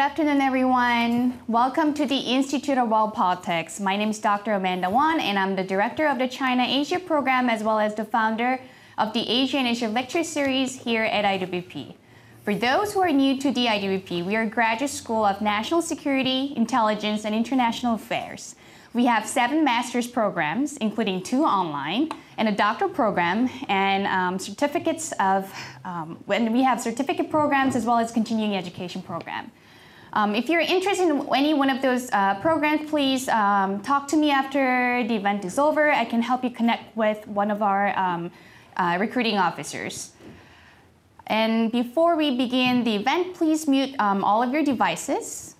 Good afternoon, everyone. Welcome to the Institute of World Politics. My name is Dr. Amanda Wan, and I'm the director of the China Asia program as well as the founder of the Asia and Asia Lecture Series here at IWP. For those who are new to the IWP, we are a graduate school of national security, intelligence, and international affairs. We have seven master's programs, including two online, and a doctoral program, and um, certificates of, um, and we have certificate programs as well as continuing education program. Um, if you're interested in any one of those uh, programs, please um, talk to me after the event is over. I can help you connect with one of our um, uh, recruiting officers. And before we begin the event, please mute um, all of your devices.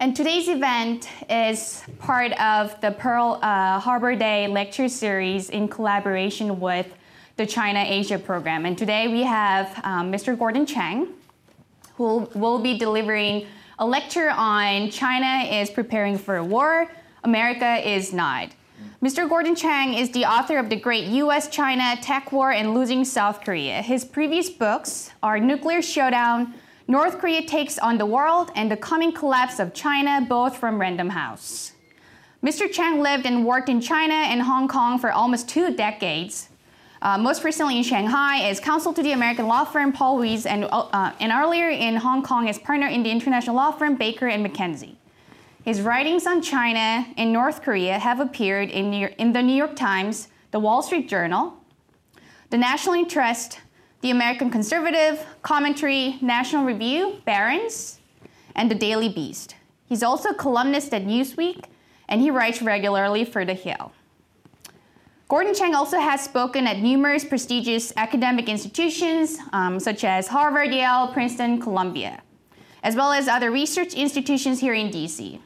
And today's event is part of the Pearl uh, Harbor Day lecture series in collaboration with the China Asia program. And today we have um, Mr. Gordon Chang, who will be delivering a lecture on China is preparing for a war, America is not. Mr. Gordon Chang is the author of the great US China Tech War and Losing South Korea. His previous books are Nuclear Showdown, North Korea Takes on the World, and The Coming Collapse of China, both from Random House. Mr. Chang lived and worked in China and Hong Kong for almost two decades. Uh, most recently in Shanghai as counsel to the American law firm Paul Weiss, and, uh, and earlier in Hong Kong as partner in the international law firm Baker and McKenzie. His writings on China and North Korea have appeared in, New- in the New York Times, the Wall Street Journal, the National Interest, the American Conservative, Commentary, National Review, Barron's, and the Daily Beast. He's also a columnist at Newsweek, and he writes regularly for The Hill. Gordon Chang also has spoken at numerous prestigious academic institutions, um, such as Harvard, Yale, Princeton, Columbia, as well as other research institutions here in DC.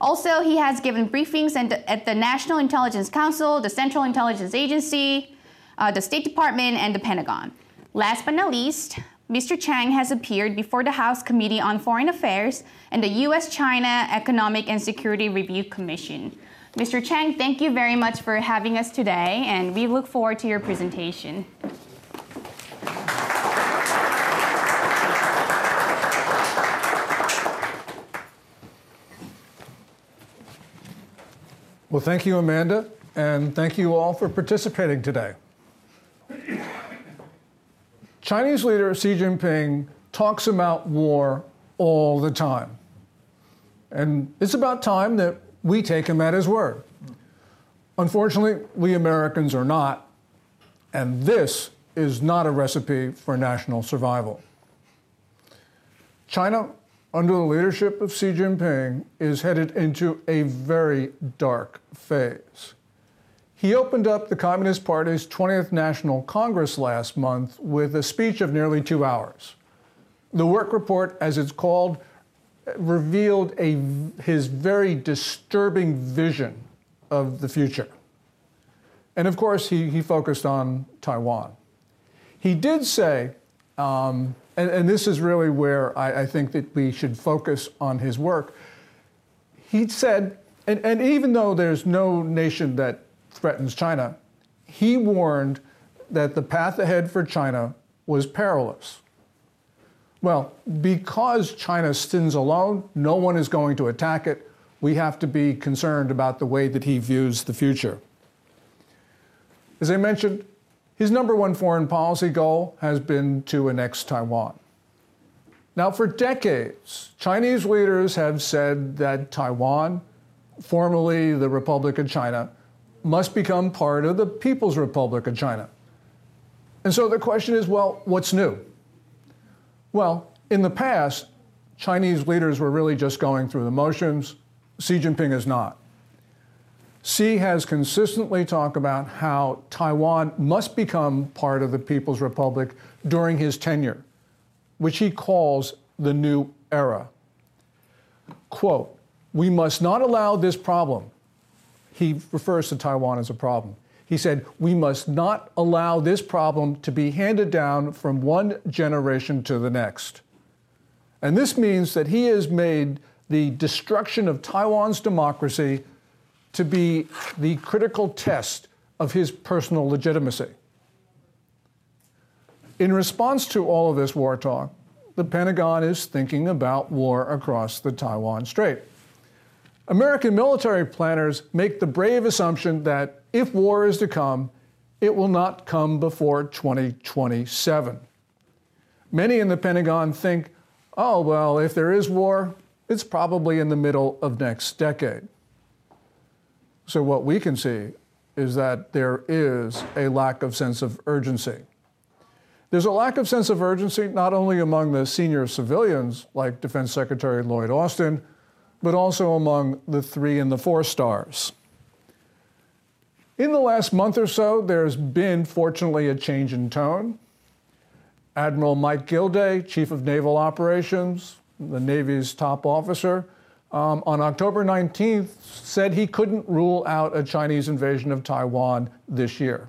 Also, he has given briefings at the National Intelligence Council, the Central Intelligence Agency, uh, the State Department, and the Pentagon. Last but not least, Mr. Chang has appeared before the House Committee on Foreign Affairs and the U.S. China Economic and Security Review Commission. Mr. Chang, thank you very much for having us today, and we look forward to your presentation. Well, thank you, Amanda, and thank you all for participating today. Chinese leader Xi Jinping talks about war all the time. And it's about time that we take him at his word. Unfortunately, we Americans are not, and this is not a recipe for national survival. China under the leadership of Xi Jinping, is headed into a very dark phase. He opened up the Communist Party's 20th National Congress last month with a speech of nearly two hours. The work report, as it's called, revealed a, his very disturbing vision of the future. And of course, he, he focused on Taiwan. He did say um, and, and this is really where I, I think that we should focus on his work. He said, and, and even though there's no nation that threatens China, he warned that the path ahead for China was perilous. Well, because China stands alone, no one is going to attack it. We have to be concerned about the way that he views the future. As I mentioned, his number one foreign policy goal has been to annex Taiwan. Now, for decades, Chinese leaders have said that Taiwan, formerly the Republic of China, must become part of the People's Republic of China. And so the question is well, what's new? Well, in the past, Chinese leaders were really just going through the motions. Xi Jinping is not. Xi has consistently talked about how Taiwan must become part of the People's Republic during his tenure, which he calls the new era. Quote, we must not allow this problem. He refers to Taiwan as a problem. He said, we must not allow this problem to be handed down from one generation to the next. And this means that he has made the destruction of Taiwan's democracy to be the critical test of his personal legitimacy. In response to all of this war talk, the Pentagon is thinking about war across the Taiwan Strait. American military planners make the brave assumption that if war is to come, it will not come before 2027. Many in the Pentagon think, oh, well, if there is war, it's probably in the middle of next decade. So, what we can see is that there is a lack of sense of urgency. There's a lack of sense of urgency not only among the senior civilians, like Defense Secretary Lloyd Austin, but also among the three and the four stars. In the last month or so, there's been, fortunately, a change in tone. Admiral Mike Gilday, Chief of Naval Operations, the Navy's top officer, um, on October 19th said he couldn't rule out a Chinese invasion of Taiwan this year.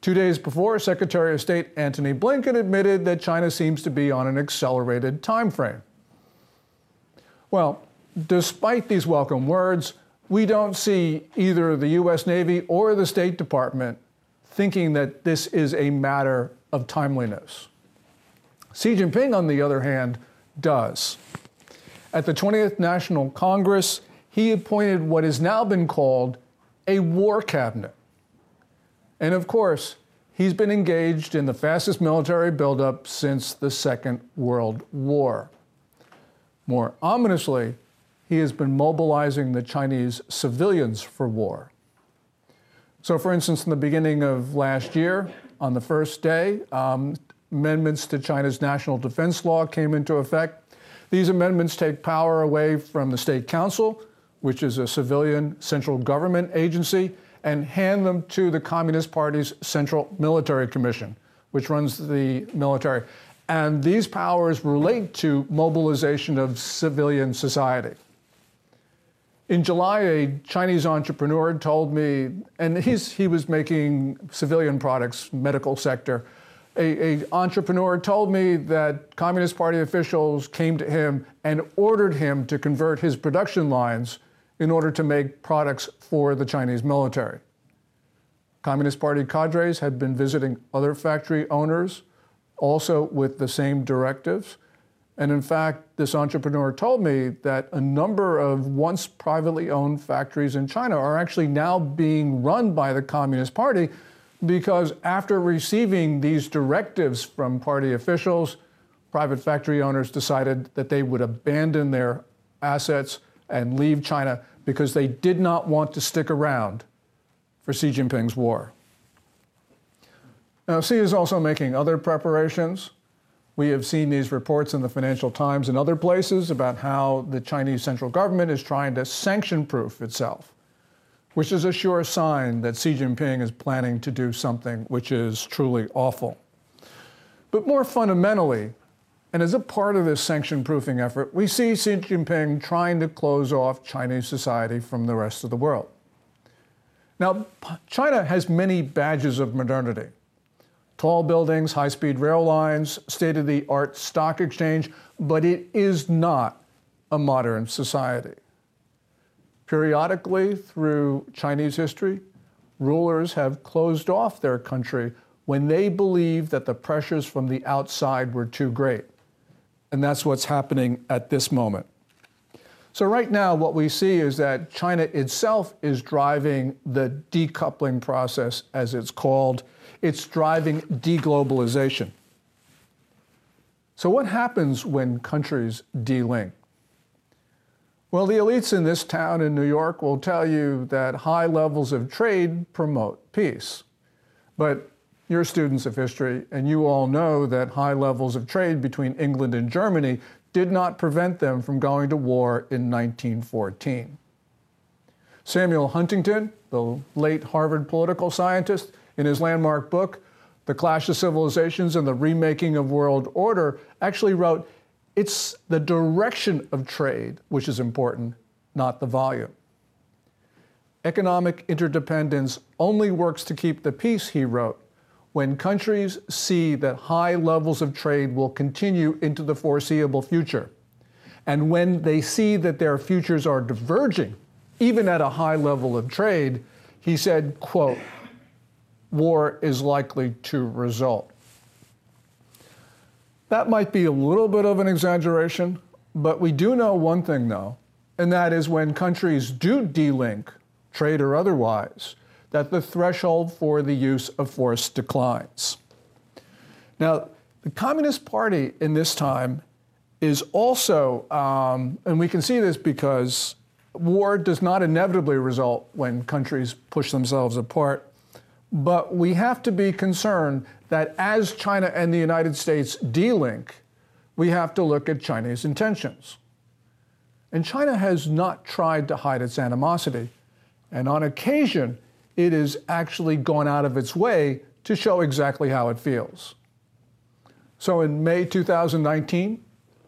Two days before, Secretary of State Antony Blinken admitted that China seems to be on an accelerated time frame. Well, despite these welcome words, we don't see either the U.S. Navy or the State Department thinking that this is a matter of timeliness. Xi Jinping, on the other hand, does. At the 20th National Congress, he appointed what has now been called a war cabinet. And of course, he's been engaged in the fastest military buildup since the Second World War. More ominously, he has been mobilizing the Chinese civilians for war. So, for instance, in the beginning of last year, on the first day, um, amendments to China's national defense law came into effect. These amendments take power away from the State Council, which is a civilian central government agency, and hand them to the Communist Party's Central Military Commission, which runs the military. And these powers relate to mobilization of civilian society. In July, a Chinese entrepreneur told me, and he's, he was making civilian products, medical sector. A, a, entrepreneur told me that Communist Party officials came to him and ordered him to convert his production lines in order to make products for the Chinese military. Communist Party cadres had been visiting other factory owners, also with the same directives. And in fact, this entrepreneur told me that a number of once privately owned factories in China are actually now being run by the Communist Party because after receiving these directives from party officials, private factory owners decided that they would abandon their assets and leave China because they did not want to stick around for Xi Jinping's war. Now, Xi is also making other preparations. We have seen these reports in the Financial Times and other places about how the Chinese central government is trying to sanction proof itself, which is a sure sign that Xi Jinping is planning to do something which is truly awful. But more fundamentally, and as a part of this sanction proofing effort, we see Xi Jinping trying to close off Chinese society from the rest of the world. Now, China has many badges of modernity tall buildings, high speed rail lines, state of the art stock exchange, but it is not a modern society. Periodically, through Chinese history, rulers have closed off their country when they believe that the pressures from the outside were too great. And that's what's happening at this moment. So, right now, what we see is that China itself is driving the decoupling process, as it's called, it's driving deglobalization. So, what happens when countries delink? Well, the elites in this town in New York will tell you that high levels of trade promote peace. But you're students of history, and you all know that high levels of trade between England and Germany did not prevent them from going to war in 1914. Samuel Huntington, the late Harvard political scientist, in his landmark book, The Clash of Civilizations and the Remaking of World Order, actually wrote, it's the direction of trade which is important, not the volume. Economic interdependence only works to keep the peace, he wrote, when countries see that high levels of trade will continue into the foreseeable future. And when they see that their futures are diverging, even at a high level of trade, he said, quote, war is likely to result. That might be a little bit of an exaggeration, but we do know one thing, though, and that is when countries do delink, trade or otherwise, that the threshold for the use of force declines. Now, the Communist Party in this time is also, um, and we can see this because war does not inevitably result when countries push themselves apart. But we have to be concerned that as China and the United States delink, we have to look at Chinese intentions. And China has not tried to hide its animosity. And on occasion, it has actually gone out of its way to show exactly how it feels. So in May 2019,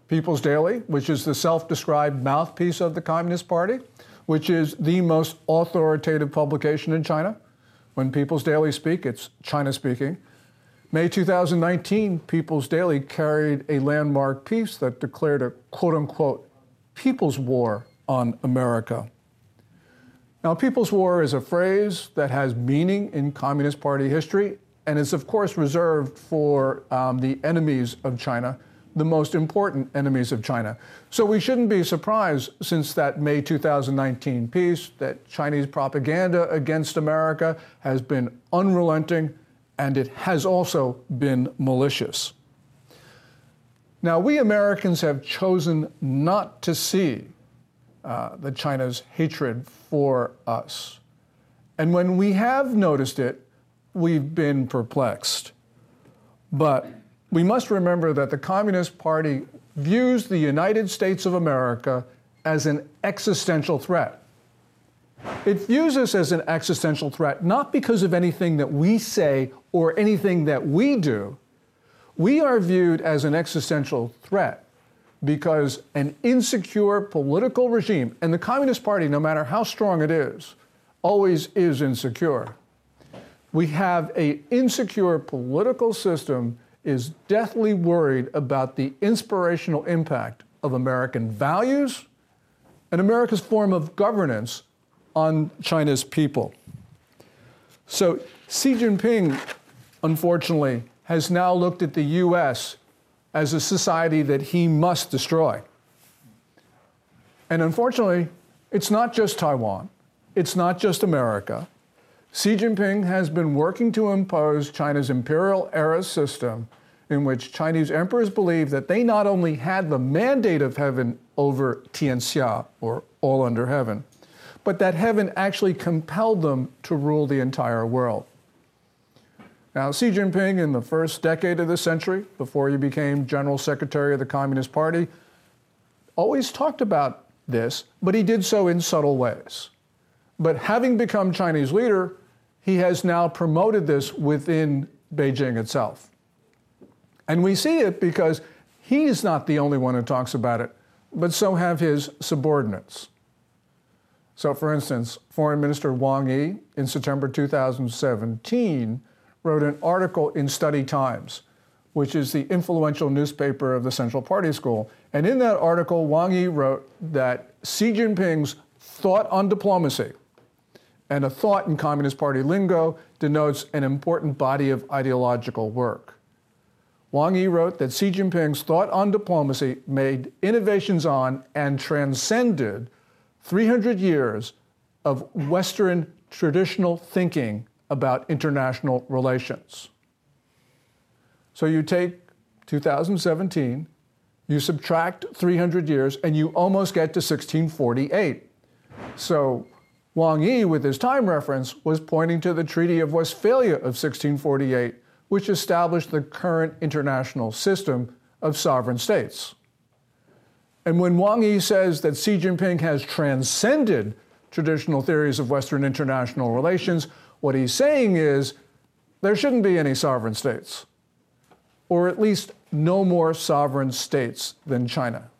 People's Daily, which is the self described mouthpiece of the Communist Party, which is the most authoritative publication in China. When People's Daily speak, it's China speaking. May 2019, People's Daily carried a landmark piece that declared a quote unquote people's war on America. Now, People's War is a phrase that has meaning in Communist Party history and is, of course, reserved for um, the enemies of China the most important enemies of China. So we shouldn't be surprised since that May 2019 piece that Chinese propaganda against America has been unrelenting and it has also been malicious. Now, we Americans have chosen not to see uh, the China's hatred for us. And when we have noticed it, we've been perplexed. But we must remember that the Communist Party views the United States of America as an existential threat. It views us as an existential threat not because of anything that we say or anything that we do. We are viewed as an existential threat because an insecure political regime, and the Communist Party, no matter how strong it is, always is insecure. We have an insecure political system is deathly worried about the inspirational impact of American values and America's form of governance on China's people. So Xi Jinping, unfortunately, has now looked at the US as a society that he must destroy. And unfortunately, it's not just Taiwan, it's not just America. Xi Jinping has been working to impose China's imperial era system in which Chinese emperors believed that they not only had the mandate of heaven over Tianxia, or all under heaven, but that heaven actually compelled them to rule the entire world. Now, Xi Jinping, in the first decade of the century, before he became General Secretary of the Communist Party, always talked about this, but he did so in subtle ways. But having become Chinese leader, he has now promoted this within Beijing itself. And we see it because he's not the only one who talks about it, but so have his subordinates. So, for instance, Foreign Minister Wang Yi in September 2017 wrote an article in Study Times, which is the influential newspaper of the Central Party School. And in that article, Wang Yi wrote that Xi Jinping's thought on diplomacy, and a thought in Communist Party lingo denotes an important body of ideological work. Wang Yi wrote that Xi Jinping's thought on diplomacy made innovations on and transcended 300 years of Western traditional thinking about international relations. So you take 2017, you subtract 300 years, and you almost get to 1648. So Wang Yi, with his time reference, was pointing to the Treaty of Westphalia of 1648 which established the current international system of sovereign states. And when Wang Yi says that Xi Jinping has transcended traditional theories of Western international relations, what he's saying is there shouldn't be any sovereign states, or at least no more sovereign states than China.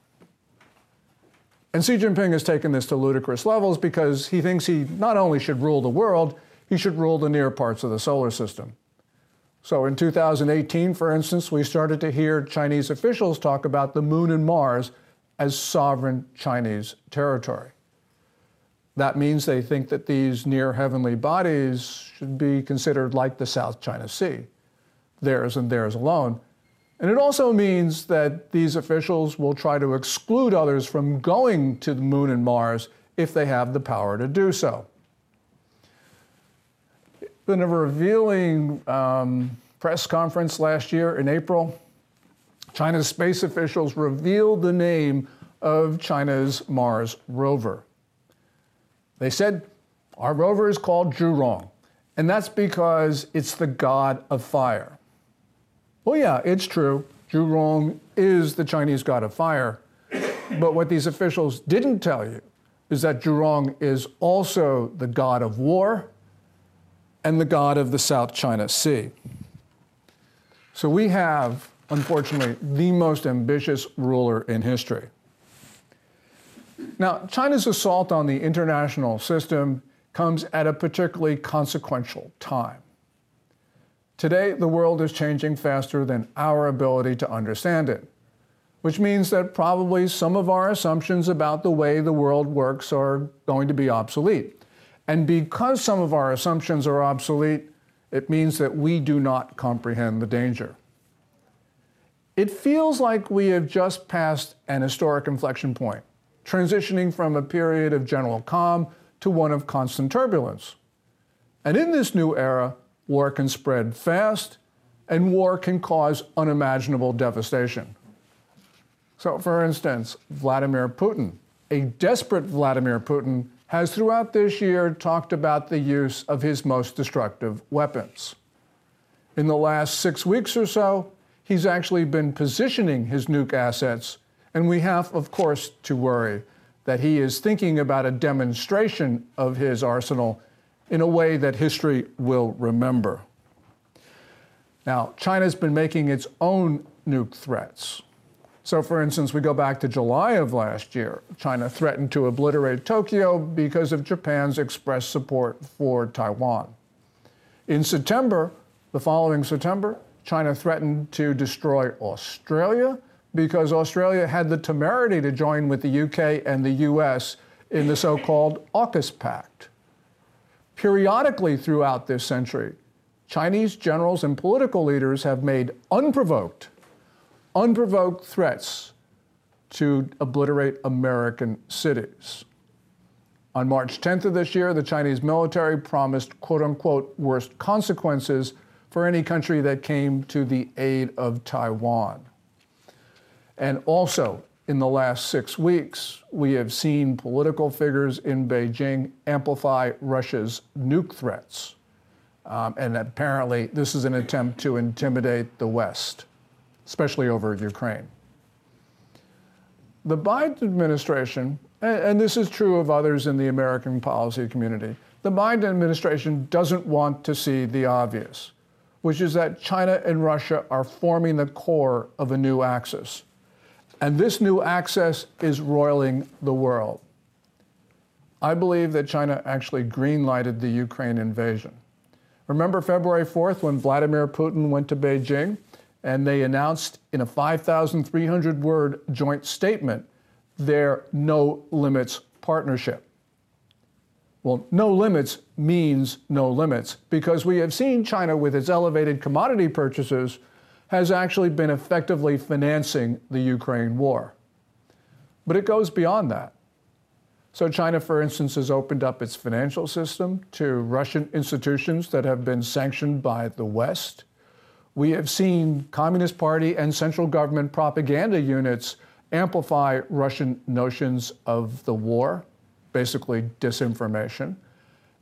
And Xi Jinping has taken this to ludicrous levels because he thinks he not only should rule the world, he should rule the near parts of the solar system. So in 2018, for instance, we started to hear Chinese officials talk about the moon and Mars as sovereign Chinese territory. That means they think that these near heavenly bodies should be considered like the South China Sea, theirs and theirs alone. And it also means that these officials will try to exclude others from going to the moon and Mars if they have the power to do so. In a revealing um, press conference last year in April, China's space officials revealed the name of China's Mars rover. They said, Our rover is called Zhurong, and that's because it's the god of fire. Well, yeah, it's true. Zhurong is the Chinese god of fire. But what these officials didn't tell you is that Zhurong is also the god of war and the god of the South China Sea. So we have, unfortunately, the most ambitious ruler in history. Now, China's assault on the international system comes at a particularly consequential time. Today, the world is changing faster than our ability to understand it, which means that probably some of our assumptions about the way the world works are going to be obsolete. And because some of our assumptions are obsolete, it means that we do not comprehend the danger. It feels like we have just passed an historic inflection point, transitioning from a period of general calm to one of constant turbulence. And in this new era, War can spread fast, and war can cause unimaginable devastation. So, for instance, Vladimir Putin, a desperate Vladimir Putin, has throughout this year talked about the use of his most destructive weapons. In the last six weeks or so, he's actually been positioning his nuke assets, and we have, of course, to worry that he is thinking about a demonstration of his arsenal in a way that history will remember. Now, China's been making its own nuke threats. So, for instance, we go back to July of last year. China threatened to obliterate Tokyo because of Japan's expressed support for Taiwan. In September, the following September, China threatened to destroy Australia because Australia had the temerity to join with the UK and the US in the so called AUKUS Pact. Periodically throughout this century, Chinese generals and political leaders have made unprovoked, unprovoked threats to obliterate American cities. On March 10th of this year, the Chinese military promised quote unquote worst consequences for any country that came to the aid of Taiwan. And also, in the last six weeks, we have seen political figures in Beijing amplify Russia's nuke threats. Um, and apparently, this is an attempt to intimidate the West, especially over Ukraine. The Biden administration, and, this is true of others in the American policy community, the Biden administration doesn't want to see the obvious, which is that China and Russia are forming the core of a new axis and this new axis is roiling the world. I believe that China actually greenlighted the Ukraine invasion. Remember February 4th when Vladimir Putin went to Beijing and they announced in a 5,300 word joint statement their no limits partnership. Well, no limits means no limits because we have seen China with its elevated commodity purchases has actually been effectively financing the Ukraine war. But it goes beyond that. So, China, for instance, has opened up its financial system to Russian institutions that have been sanctioned by the West. We have seen Communist Party and central government propaganda units amplify Russian notions of the war, basically disinformation.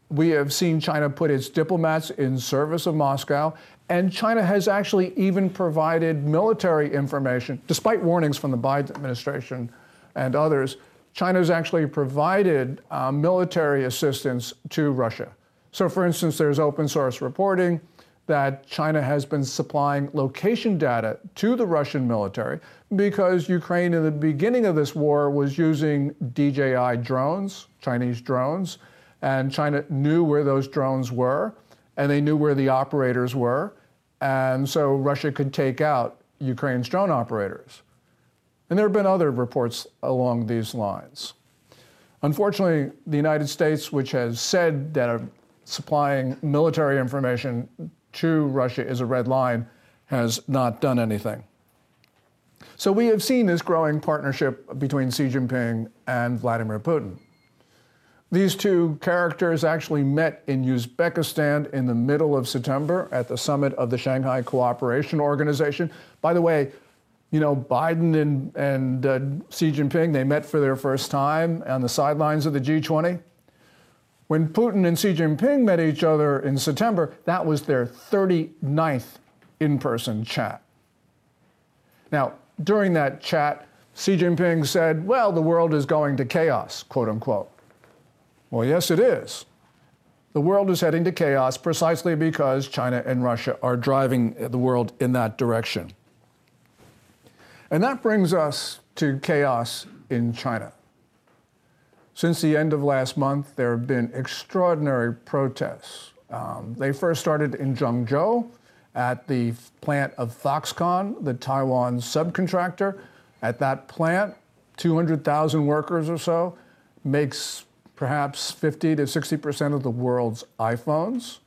We have seen China put its diplomats in service of Moscow, and China has actually even provided military information, despite warnings from the Biden administration and others. China has actually provided uh, military assistance to Russia. So, for instance, there's open source reporting that China has been supplying location data to the Russian military because Ukraine, in the beginning of this war, was using DJI drones, Chinese drones and China knew where those drones were, and they knew where the operators were, and so Russia could take out Ukraine's drone operators. And there have been other reports along these lines. Unfortunately, the United States, which has said that supplying military information to Russia is a red line, has not done anything. So we have seen this growing partnership between Xi Jinping and Vladimir Putin. These two characters actually met in Uzbekistan in the middle of September at the summit of the Shanghai Cooperation Organization. By the way, you know, Biden and, and uh, Xi Jinping, they met for their first time on the sidelines of the G20. When Putin and Xi Jinping met each other in September, that was their 39th in person chat. Now, during that chat, Xi Jinping said, Well, the world is going to chaos, quote unquote. Well, yes, it is. The world is heading to chaos precisely because China and Russia are driving the world in that direction. And that brings us to chaos in China. Since the end of last month, there have been extraordinary protests. Um, they first started in Zhengzhou at the plant of Foxconn, the Taiwan subcontractor. At that plant, 200,000 workers or so makes perhaps 50 to 60% of the world's iPhones.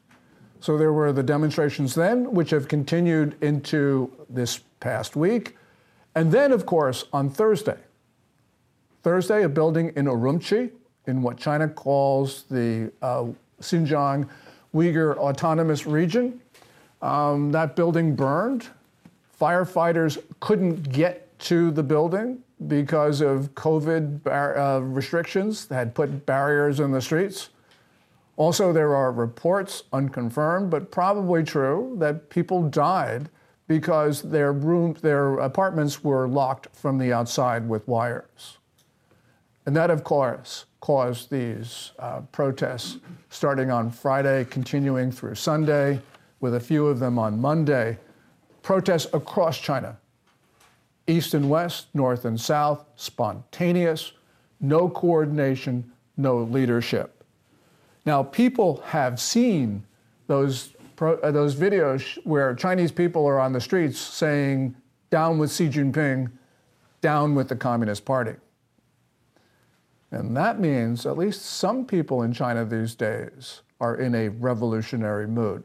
So there were the demonstrations then, which have continued into this past week. And then, of course, on Thursday, Thursday, a building in Urumqi, in what China calls the uh, Xinjiang Uyghur Autonomous Region, um, that building burned. Firefighters couldn't get to the building because of COVID bar- uh, restrictions that had put barriers in the streets. Also, there are reports, unconfirmed, but probably true, that people died because their room, their apartments were locked from the outside with wires. And that, of course, caused these uh, protests starting on Friday, continuing through Sunday, with a few of them on Monday. Protests across China, east and west, north and south, spontaneous, no coordination, no leadership. Now, people have seen those, uh, those videos where Chinese people are on the streets saying, down with Xi Jinping, down with the Communist Party. And that means at least some people in China these days are in a revolutionary mood.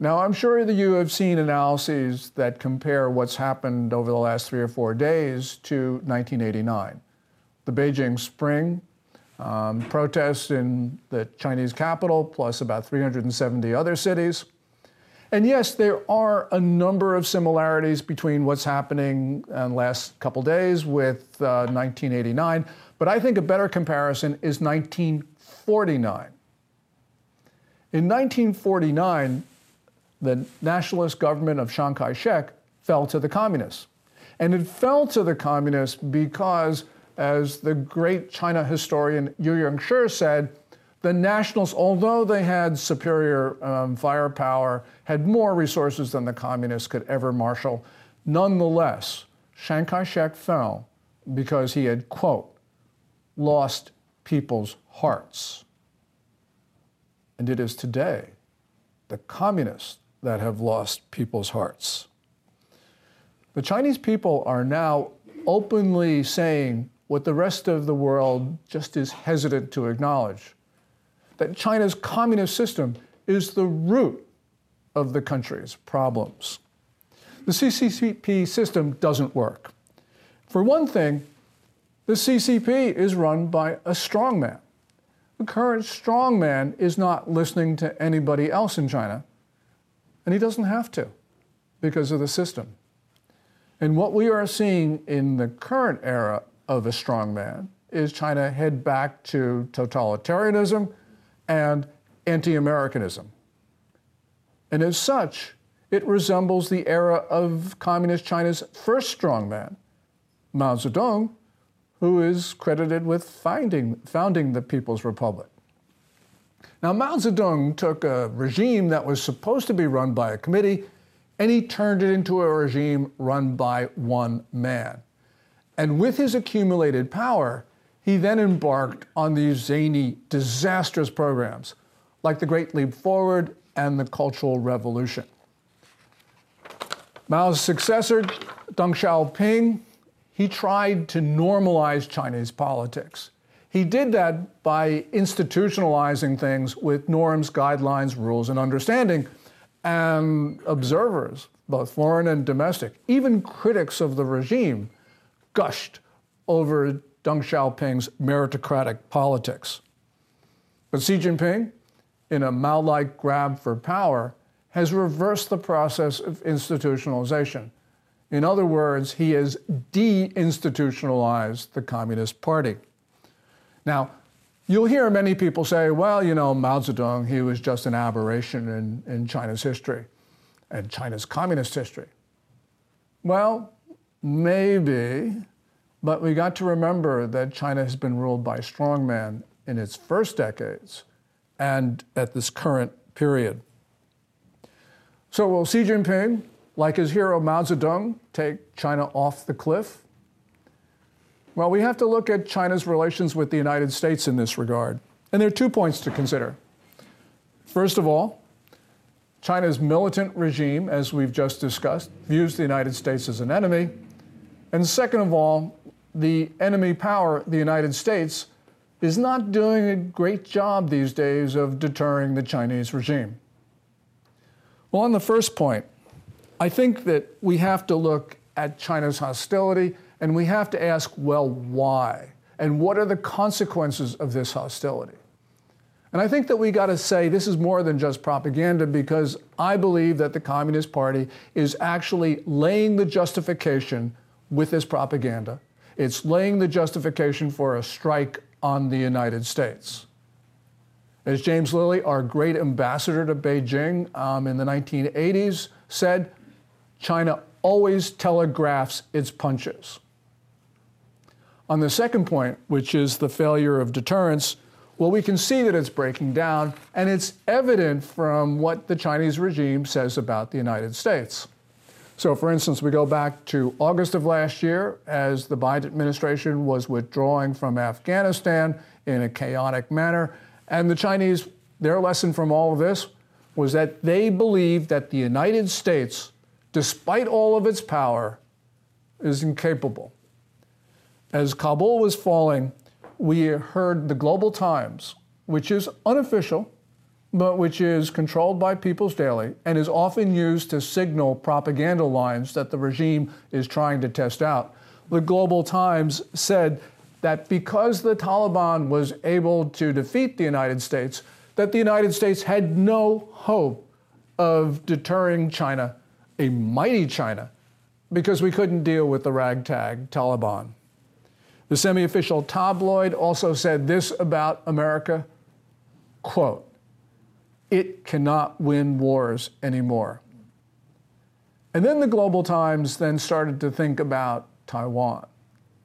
Now, I'm sure that you have seen analyses that compare what's happened over the last three or four days to 1989. The Beijing Spring, um, protests in the Chinese capital, plus about 370 other cities. And yes, there are a number of similarities between what's happening in the last couple days with uh, 1989, but I think a better comparison is 1949. In 1949, the nationalist government of Chiang Kai shek fell to the communists. And it fell to the communists because, as the great China historian Yu Ying-shih said, the nationals, although they had superior um, firepower, had more resources than the communists could ever marshal, nonetheless, Chiang Kai shek fell because he had, quote, lost people's hearts. And it is today the communists that have lost people's hearts. The Chinese people are now openly saying what the rest of the world just is hesitant to acknowledge that China's communist system is the root of the country's problems. The CCP system doesn't work. For one thing, the CCP is run by a strongman. The current strongman is not listening to anybody else in China and he doesn't have to because of the system. And what we are seeing in the current era of a strongman is China head back to totalitarianism and anti Americanism. And as such, it resembles the era of Communist China's first strongman, Mao Zedong, who is credited with finding, founding the People's Republic. Now, Mao Zedong took a regime that was supposed to be run by a committee and he turned it into a regime run by one man. And with his accumulated power, he then embarked on these zany, disastrous programs like the Great Leap Forward and the Cultural Revolution. Mao's successor, Deng Xiaoping, he tried to normalize Chinese politics. He did that by institutionalizing things with norms, guidelines, rules, and understanding. And observers, both foreign and domestic, even critics of the regime, gushed over Deng Xiaoping's meritocratic politics. But Xi Jinping, in a Mao like grab for power, has reversed the process of institutionalization. In other words, he has deinstitutionalized the Communist Party. Now, you'll hear many people say, well, you know, Mao Zedong, he was just an aberration in, in China's history and China's communist history. Well, maybe, but we got to remember that China has been ruled by strongmen in its first decades and at this current period. So, will Xi Jinping, like his hero Mao Zedong, take China off the cliff? Well, we have to look at China's relations with the United States in this regard. And there are two points to consider. First of all, China's militant regime, as we've just discussed, views the United States as an enemy. And second of all, the enemy power, the United States, is not doing a great job these days of deterring the Chinese regime. Well, on the first point, I think that we have to look at China's hostility and we have to ask, well, why? And what are the consequences of this hostility? And I think that we got to say this is more than just propaganda because I believe that the Communist Party is actually laying the justification with this propaganda. It's laying the justification for a strike on the United States. As James Lilley, our great ambassador to Beijing um, in the 1980s, said, China always telegraphs its punches. On the second point, which is the failure of deterrence, well, we can see that it's breaking down, and it's evident from what the Chinese regime says about the United States. So, for instance, we go back to August of last year as the Biden administration was withdrawing from Afghanistan in a chaotic manner. And the Chinese, their lesson from all of this was that they believe that the United States, despite all of its power, is incapable. As Kabul was falling, we heard the Global Times, which is unofficial, but which is controlled by People's Daily and is often used to signal propaganda lines that the regime is trying to test out. The Global Times said that because the Taliban was able to defeat the United States, that the United States had no hope of deterring China, a mighty China, because we couldn't deal with the ragtag Taliban. The semi official tabloid also said this about America quote, it cannot win wars anymore. And then the Global Times then started to think about Taiwan,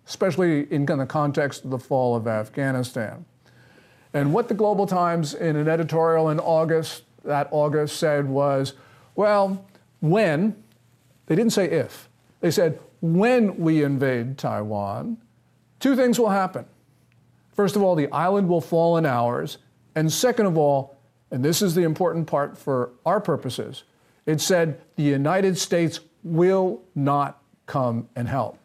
especially in the context of the fall of Afghanistan. And what the Global Times, in an editorial in August, that August said was, well, when, they didn't say if, they said, when we invade Taiwan, two things will happen. First of all, the island will fall in hours. And second of all, and this is the important part for our purposes, it said the United States will not come and help.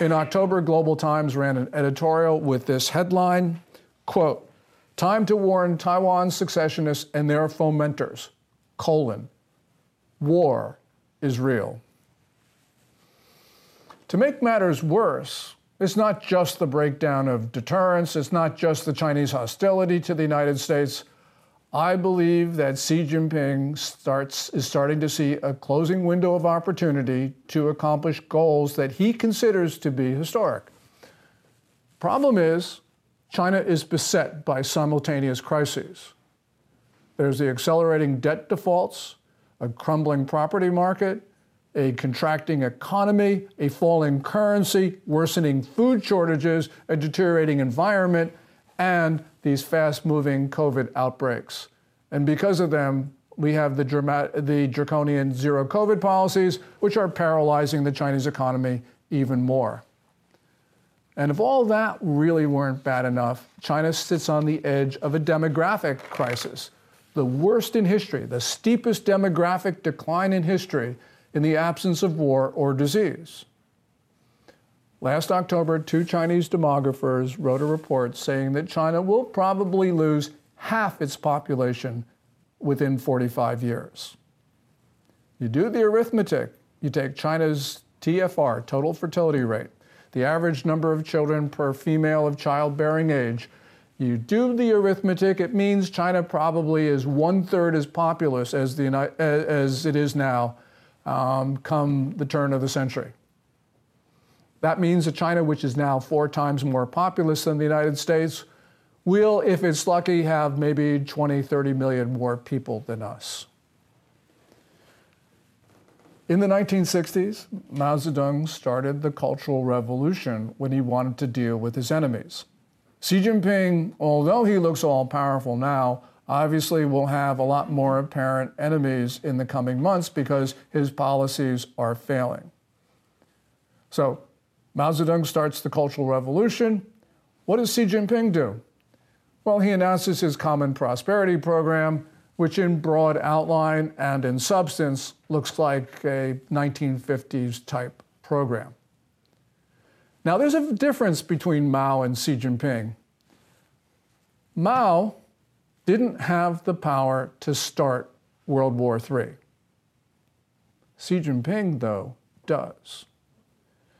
In October, Global Times ran an editorial with this headline, quote, time to warn Taiwan's secessionists and their fomenters, colon, war is real. To make matters worse, it's not just the breakdown of deterrence, it's not just the Chinese hostility to the United States. I believe that Xi Jinping starts, is starting to see a closing window of opportunity to accomplish goals that he considers to be historic. Problem is, China is beset by simultaneous crises. There's the accelerating debt defaults, a crumbling property market, a contracting economy, a falling currency, worsening food shortages, a deteriorating environment, and these fast moving COVID outbreaks. And because of them, we have the, the draconian zero COVID policies, which are paralyzing the Chinese economy even more. And if all that really weren't bad enough, China sits on the edge of a demographic crisis, the worst in history, the steepest demographic decline in history in the absence of war or disease. Last October, two Chinese demographers wrote a report saying that China will probably lose half its population within 45 years. You do the arithmetic. You take China's TFR, total fertility rate, the average number of children per female of childbearing age. You do the arithmetic, it means China probably is one third as populous as, the, as it is now um, come the turn of the century. That means that China, which is now four times more populous than the United States, will, if it's lucky, have maybe 20, 30 million more people than us. In the 1960s, Mao Zedong started the Cultural Revolution when he wanted to deal with his enemies. Xi Jinping, although he looks all powerful now, obviously will have a lot more apparent enemies in the coming months because his policies are failing. So, Mao Zedong starts the Cultural Revolution. What does Xi Jinping do? Well, he announces his Common Prosperity Program, which in broad outline and in substance looks like a 1950s type program. Now, there's a difference between Mao and Xi Jinping. Mao didn't have the power to start World War III. Xi Jinping, though, does.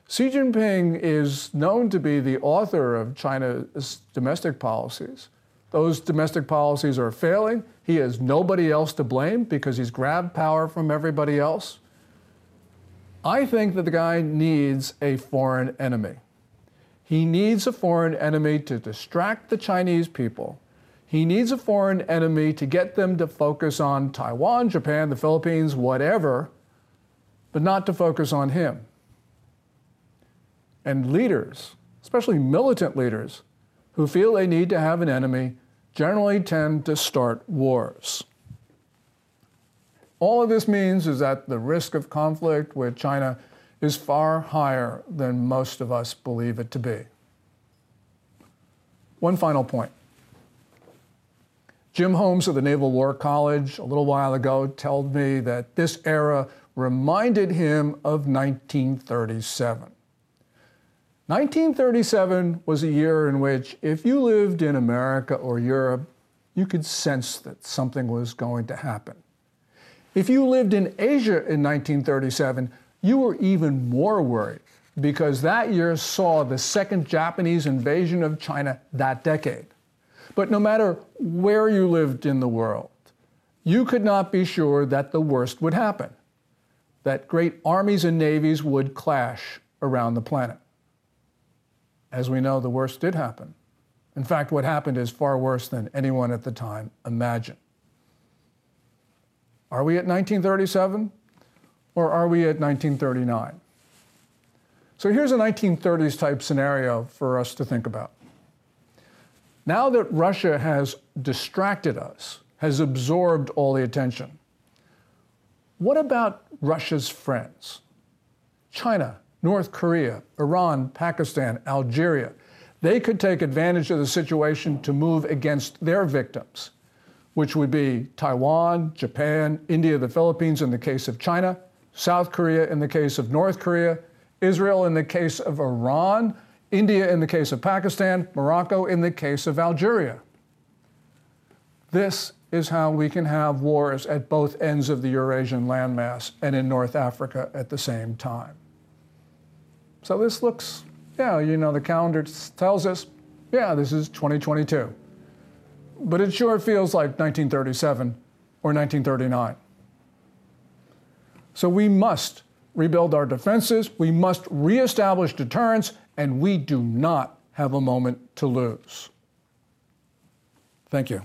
Xi Jinping is known to be the author of China's domestic policies. Those domestic policies are failing. He has nobody else to blame because he's grabbed power from everybody else. I think that the guy needs a foreign enemy. He needs a foreign enemy to distract the Chinese people. He needs a foreign enemy to get them to focus on Taiwan, Japan, the Philippines, whatever, but not to focus on him. And leaders, especially militant leaders, who feel they need to have an enemy generally tend to start wars. All of this means is that the risk of conflict with China is far higher than most of us believe it to be. One final point. Jim Holmes of the Naval War College a little while ago told me that this era reminded him of 1937. 1937 was a year in which, if you lived in America or Europe, you could sense that something was going to happen. If you lived in Asia in 1937, you were even more worried because that year saw the second Japanese invasion of China that decade. But no matter where you lived in the world, you could not be sure that the worst would happen, that great armies and navies would clash around the planet. As we know, the worst did happen. In fact, what happened is far worse than anyone at the time imagined. Are we at 1937 or are we at 1939? So here's a 1930s type scenario for us to think about. Now that Russia has distracted us, has absorbed all the attention, what about Russia's friends? China, North Korea, Iran, Pakistan, Algeria. They could take advantage of the situation to move against their victims, which would be Taiwan, Japan, India, the Philippines in the case of China, South Korea in the case of North Korea, Israel in the case of Iran, India in the case of Pakistan, Morocco in the case of Algeria. This is how we can have wars at both ends of the Eurasian landmass and in North Africa at the same time. So this looks, yeah, you know, the calendar tells us, yeah, this is 2022. But it sure feels like 1937 or 1939. So we must rebuild our defenses, we must reestablish deterrence, and we do not have a moment to lose. Thank you.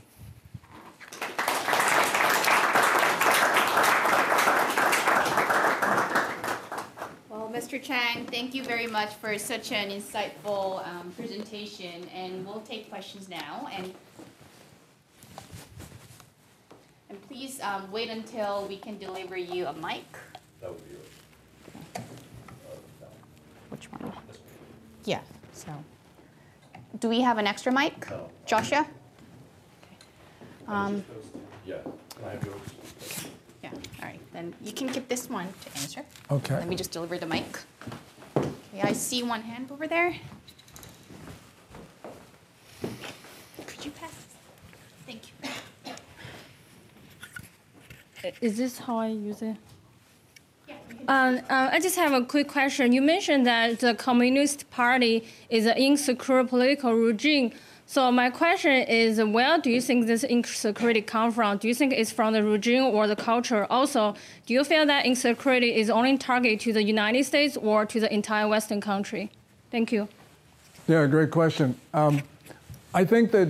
Well, Mr. Chang, thank you very much for such an insightful um, presentation, and we'll take questions now. And and please um, wait until we can deliver you a mic. That would be yours. Which one? Yeah. So, do we have an extra mic, No. Joshua? Um, Yeah, can I have yours? Yeah. All right. Then you can keep this one to answer. Okay. Let me just deliver the mic. Okay, I see one hand over there. Could you pass? Thank you. Is this how I use it? Um, uh, I just have a quick question. You mentioned that the Communist Party is an insecure political regime. So my question is, where do you think this insecurity comes from? Do you think it's from the regime or the culture? Also, do you feel that insecurity is only targeted to the United States or to the entire Western country? Thank you. Yeah, great question. Um, I think that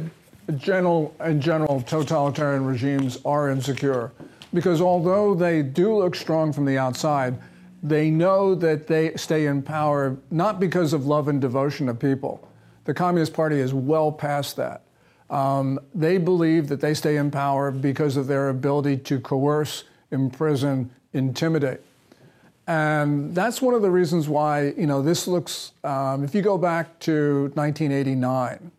general, in general, totalitarian regimes are insecure because although they do look strong from the outside, they know that they stay in power not because of love and devotion of people the Communist Party is well past that. Um, they believe that they stay in power because of their ability to coerce, imprison, intimidate. And that's one of the reasons why, you know, this looks, um, if you go back to 1989,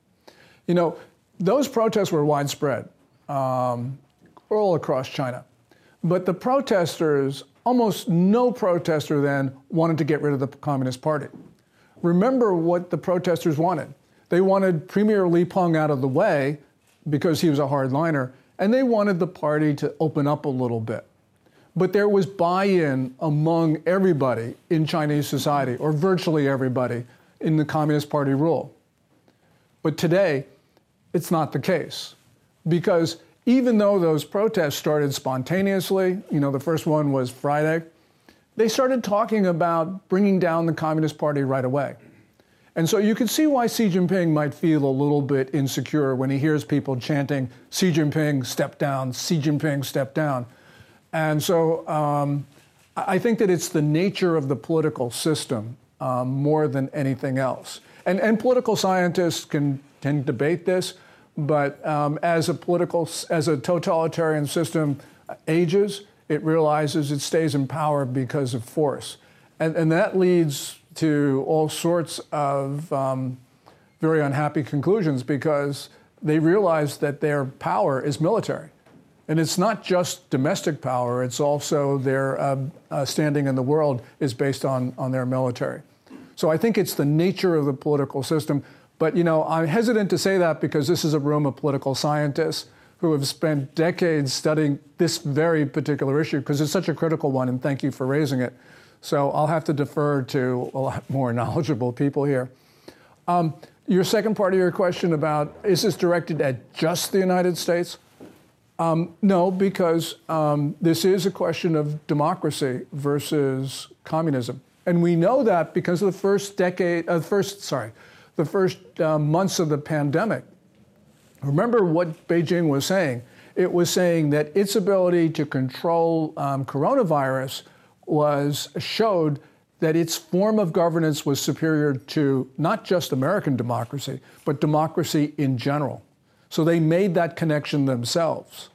you know, those protests were widespread um, all across China. But the protesters, almost no protester then wanted to get rid of the Communist Party. Remember what the protesters wanted. They wanted Premier Li Peng out of the way because he was a hardliner, and they wanted the party to open up a little bit. But there was buy in among everybody in Chinese society, or virtually everybody, in the Communist Party rule. But today, it's not the case. Because even though those protests started spontaneously, you know, the first one was Friday, they started talking about bringing down the Communist Party right away. And so you can see why Xi Jinping might feel a little bit insecure when he hears people chanting, Xi Jinping, step down, Xi Jinping, step down. And so um, I think that it's the nature of the political system um, more than anything else. And, and political scientists can, can debate this, but um, as a political, as a totalitarian system ages, it realizes it stays in power because of force. And, and that leads to all sorts of um, very unhappy conclusions because they realize that their power is military. And it's not just domestic power, it's also their uh, uh, standing in the world is based on, on their military. So I think it's the nature of the political system. But, you know, I'm hesitant to say that because this is a room of political scientists who have spent decades studying this very particular issue because it's such a critical one, and thank you for raising it. So I'll have to defer to a lot more knowledgeable people here. Um, your second part of your question about is this directed at just the United States? Um, no, because um, this is a question of democracy versus communism, and we know that because of the first decade, uh, first sorry, the first uh, months of the pandemic. Remember what Beijing was saying? It was saying that its ability to control um, coronavirus was showed that its form of governance was superior to not just American democracy, but democracy in general. So they made that connection themselves.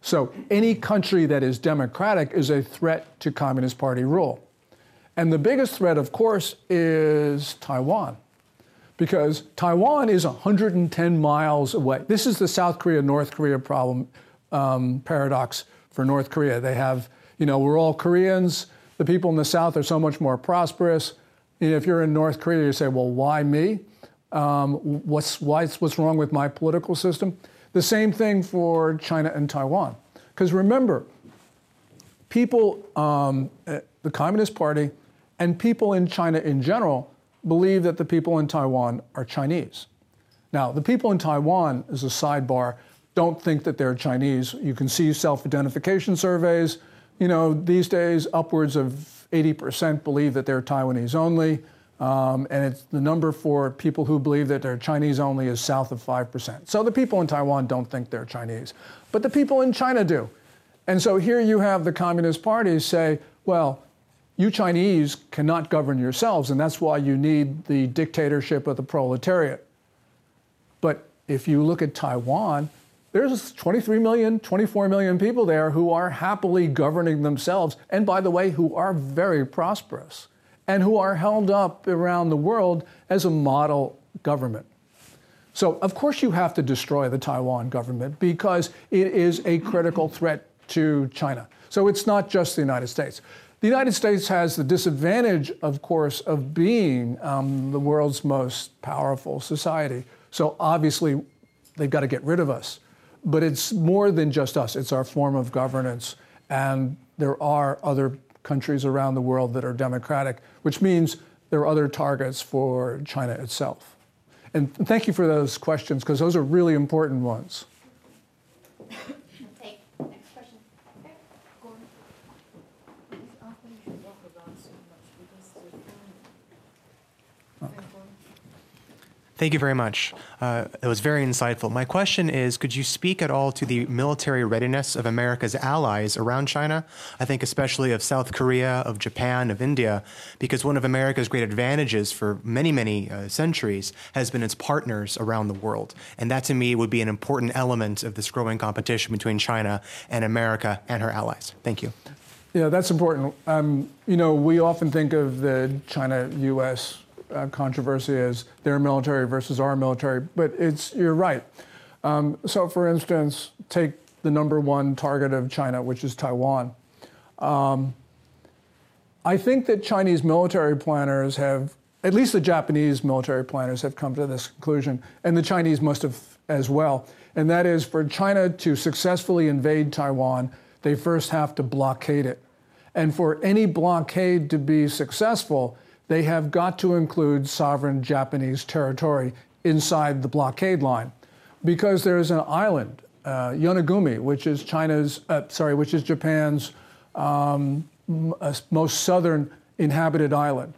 So any country that is democratic is a threat to Communist Party rule. And the biggest threat, of course, is Taiwan. Because Taiwan is 110 miles away. This is the South Korea North Korea problem um, paradox for North Korea. They have, you know, we're all Koreans the people in the South are so much more prosperous. If you're in North Korea, you say, well, why me? Um, what's, why, what's wrong with my political system? The same thing for China and Taiwan. Because remember, people, um, eh, the Communist Party, and people in China in general believe that the people in Taiwan are Chinese. Now, the people in Taiwan, as a sidebar, don't think that they're Chinese. You can see self identification surveys you know, these days, upwards of 80% believe that they're Taiwanese only. Um, and it's the number for people who believe that they're Chinese only is south of 5%. So the people in Taiwan don't think they're Chinese, but the people in China do. And so here you have the Communist Party say, well, you Chinese cannot govern yourselves, and that's why you need the dictatorship of the proletariat. But if you look at Taiwan, there's 23 million, 24 million people there who are happily governing themselves, and by the way, who are very prosperous and who are held up around the world as a model government. So, of course, you have to destroy the Taiwan government because it is a critical threat to China. So, it's not just the United States. The United States has the disadvantage, of course, of being um, the world's most powerful society. So, obviously, they've got to get rid of us. But it's more than just us, it's our form of governance. And there are other countries around the world that are democratic, which means there are other targets for China itself. And thank you for those questions because those are really important ones. Thank you very much. Uh, it was very insightful. My question is could you speak at all to the military readiness of America's allies around China? I think especially of South Korea, of Japan, of India, because one of America's great advantages for many, many uh, centuries has been its partners around the world. And that to me would be an important element of this growing competition between China and America and her allies. Thank you. Yeah, that's important. Um, you know, we often think of the China US uh, controversy is their military versus our military, but it's you're right. Um, so, for instance, take the number one target of China, which is Taiwan. Um, I think that Chinese military planners have, at least the Japanese military planners have come to this conclusion, and the Chinese must have as well. And that is for China to successfully invade Taiwan, they first have to blockade it. And for any blockade to be successful, they have got to include sovereign Japanese territory inside the blockade line, because there is an island, uh, which is China's, uh, sorry, which is Japan's um, most southern inhabited island.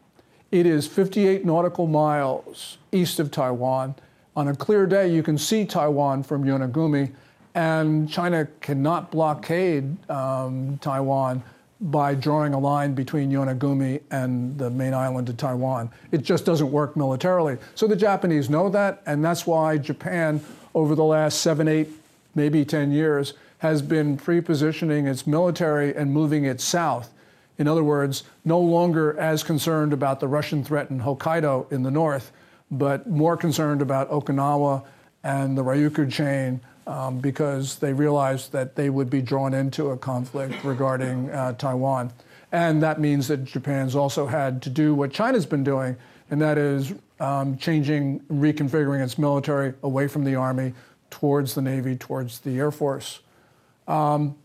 It is 58 nautical miles east of Taiwan. On a clear day, you can see Taiwan from Yonaguni, and China cannot blockade um, Taiwan by drawing a line between Yonaguni and the main island of Taiwan. It just doesn't work militarily. So the Japanese know that, and that's why Japan, over the last seven, eight, maybe 10 years, has been pre-positioning its military and moving it south. In other words, no longer as concerned about the Russian threat in Hokkaido in the north, but more concerned about Okinawa and the Ryukyu chain um, because they realized that they would be drawn into a conflict regarding uh, Taiwan. And that means that Japan's also had to do what China's been doing, and that is um, changing, reconfiguring its military away from the Army towards the Navy, towards the Air Force. Um,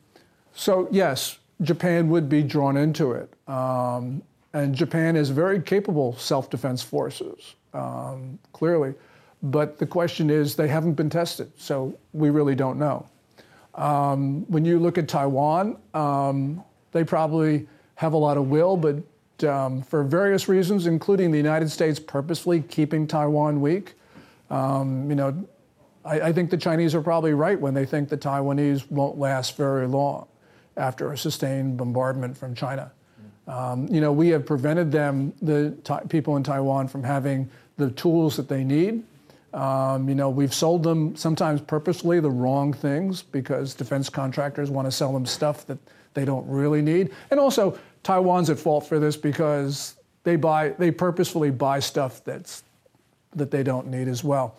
so, yes, Japan would be drawn into it. Um, and Japan has very capable self defense forces, um, clearly. But the question is, they haven't been tested, so we really don't know. Um, when you look at Taiwan, um, they probably have a lot of will, but um, for various reasons, including the United States purposefully keeping Taiwan weak, um, you know, I, I, think the Chinese are probably right when they think the Taiwanese won't last very long after a sustained bombardment from China. Um, you know, we have prevented them, the people in Taiwan, from having the tools that they need um, you know, we've sold them sometimes purposely the wrong things because defense contractors want to sell them stuff that they don't really need. And also, Taiwan's at fault for this because they buy, they purposefully buy stuff that's that they don't need as well.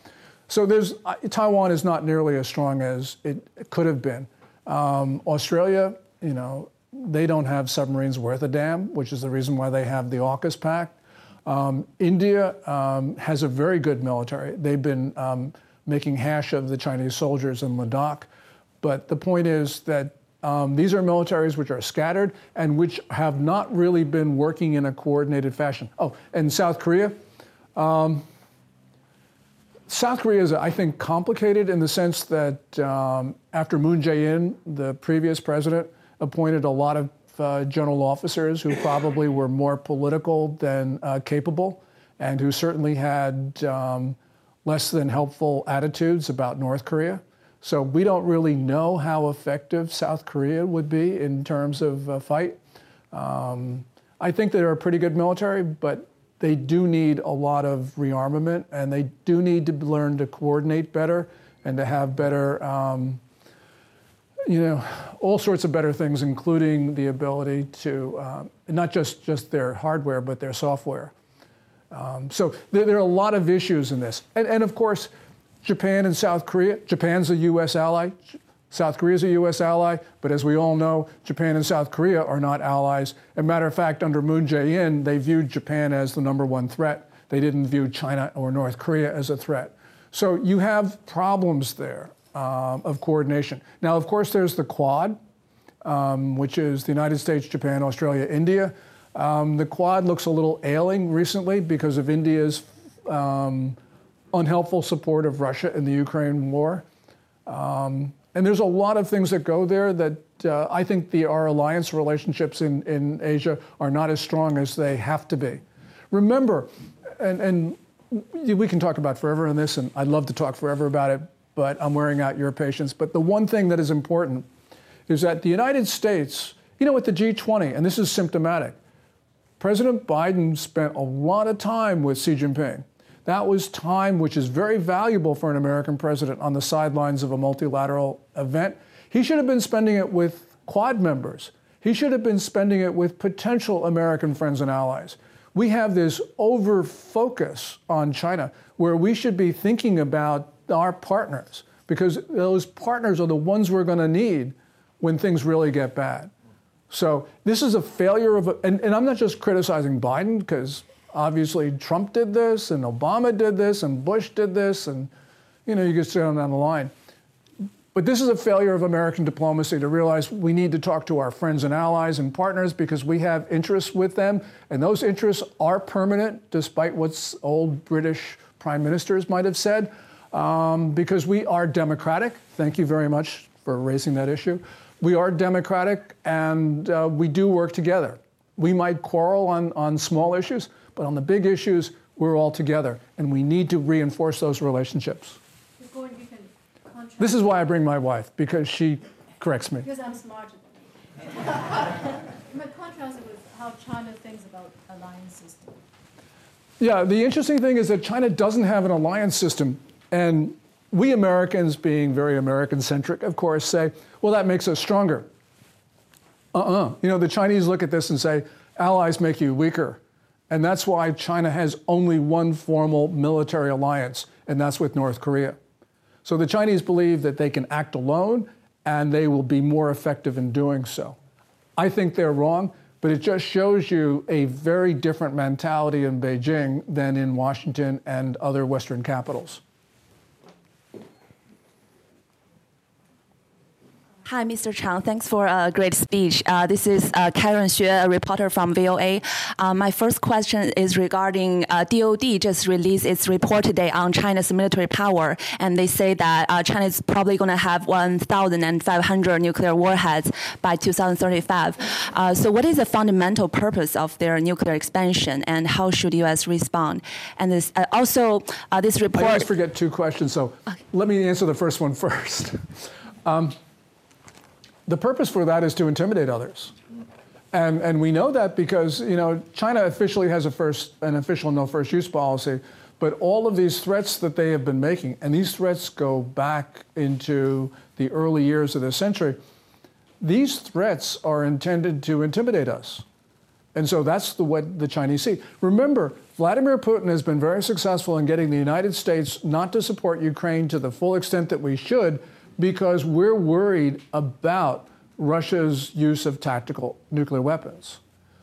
So there's uh, Taiwan is not nearly as strong as it, could have been. Um, Australia, you know, they don't have submarines worth a damn, which is the reason why they have the AUKUS pact. Um, India um, has a very good military. They've been um, making hash of the Chinese soldiers in Ladakh. But the point is that um, these are militaries which are scattered and which have not really been working in a coordinated fashion. Oh, and South Korea. Um, South Korea is, I think, complicated in the sense that um, after Moon Jae-in, the previous president, appointed a lot of uh, general officers who probably were more political than uh, capable and who certainly had um, less than helpful attitudes about North Korea. So we don't really know how effective South Korea would be in terms of a fight. Um, I think they're a pretty good military, but they do need a lot of rearmament and they do need to learn to coordinate better and to have better um, you know, all sorts of better things, including the ability to uh, not just just their hardware, but their software. Um, so there, there, are a lot of issues in this, and, and, of course, Japan and South Korea. Japan's a U.S. ally. South Korea is a U.S. ally, but as we all know, Japan and South Korea are not allies. As a matter of fact, under Moon Jae-in, they viewed Japan as the number one threat. They didn't view China or North Korea as a threat. So you have problems there um, of coordination. Now, of course, there's the Quad. um, which is the United States, Japan, Australia, India. Um, the Quad looks a little ailing recently because of India's um, unhelpful support of Russia in the Ukraine war. Um, and there's a lot of things that go there that uh, I think the, our alliance relationships in, in Asia are not as strong as they have to be. Remember, and, and we can talk about forever on this, and I'd love to talk forever about it, but I'm wearing out your patience. But the one thing that is important is that the United States, you know, with the G20, and this is symptomatic, President Biden spent a lot of time with Xi Jinping. That was time which is very valuable for an American president on the sidelines of a multilateral event. He should have been spending it with Quad members. He should have been spending it with potential American friends and allies. We have this over focus on China where we should be thinking about our partners because those partners are the ones we're going to need when things really get bad. So this is a failure of, a, and, and I'm not just criticizing Biden because obviously Trump did this and Obama did this and Bush did this and, you know, you can sit on down the line. But this is a failure of American diplomacy to realize we need to talk to our friends and allies and partners because we have interests with them, and those interests are permanent, despite what old British prime ministers might have said, um, because we are democratic. Thank you very much for raising that issue. We are democratic, and uh, we do work together. We might quarrel on, on small issues, but on the big issues, we're all together, and we need to reinforce those relationships. This is why I bring my wife, because she corrects me. Because I'm smarter than you. My contrast with how China thinks about alliance system. Yeah, the interesting thing is that China doesn't have an alliance system. And we Americans, being very American centric, of course, say, well, that makes us stronger. Uh uh-uh. uh You know, the Chinese look at this and say, allies make you weaker. And that's why China has only one formal military alliance, and that's with North Korea. So the Chinese believe that they can act alone and they will be more effective in doing so. I think they're wrong, but it just shows you a very different mentality in Beijing than in Washington and other Western capitals. Hi, Mr. Chang. Thanks for a great speech. Uh, this is uh, Karen Xue, a reporter from VOA. Uh, my first question is regarding DoD uh, just released its report today on China's military power, and they say that uh, China is probably going to have 1,500 nuclear warheads by 2035. Uh, so, what is the fundamental purpose of their nuclear expansion, and how should U.S. respond? And this, also, this report. I always forget two questions, so okay. let me answer the first one first. Um, the purpose for that is to intimidate others. And, and we know that because you know China officially has a first an official no first use policy, but all of these threats that they have been making, and these threats go back into the early years of this century, these threats are intended to intimidate us. And so that's the what the Chinese see. Remember, Vladimir Putin has been very successful in getting the United States not to support Ukraine to the full extent that we should because we're worried about Russia's use of tactical nuclear weapons.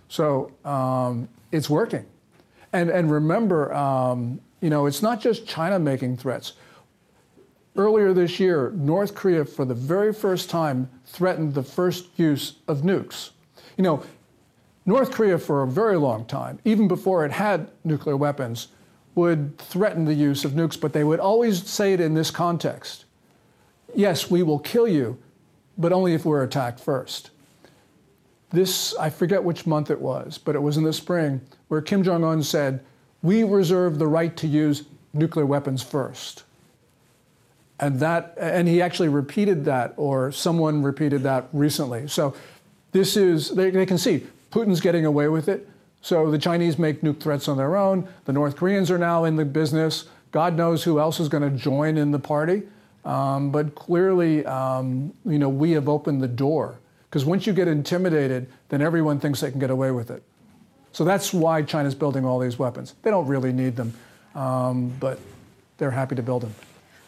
So um, it's working. And, and remember, um, you know, it's not just China making threats. Earlier this year, North Korea, for the very first time, threatened the first use of nukes. You know, North Korea, for a very long time, even before it had nuclear weapons, would threaten the use of nukes, but they would always say it in this context yes, we will kill you, but only if we're attacked first. This, I forget which month it was, but it was in the spring, where Kim Jong un said, We reserve the right to use nuclear weapons first. And that, and he actually repeated that, or someone repeated that recently. So this is, they, they can see Putin's getting away with it. So the Chinese make nuke threats on their own. The North Koreans are now in the business. God knows who else is going to join in the party. Um, but clearly, um, you know, we have opened the door because once you get intimidated, then everyone thinks they can get away with it. So that's why China's building all these weapons. They don't really need them, um, but they're happy to build them.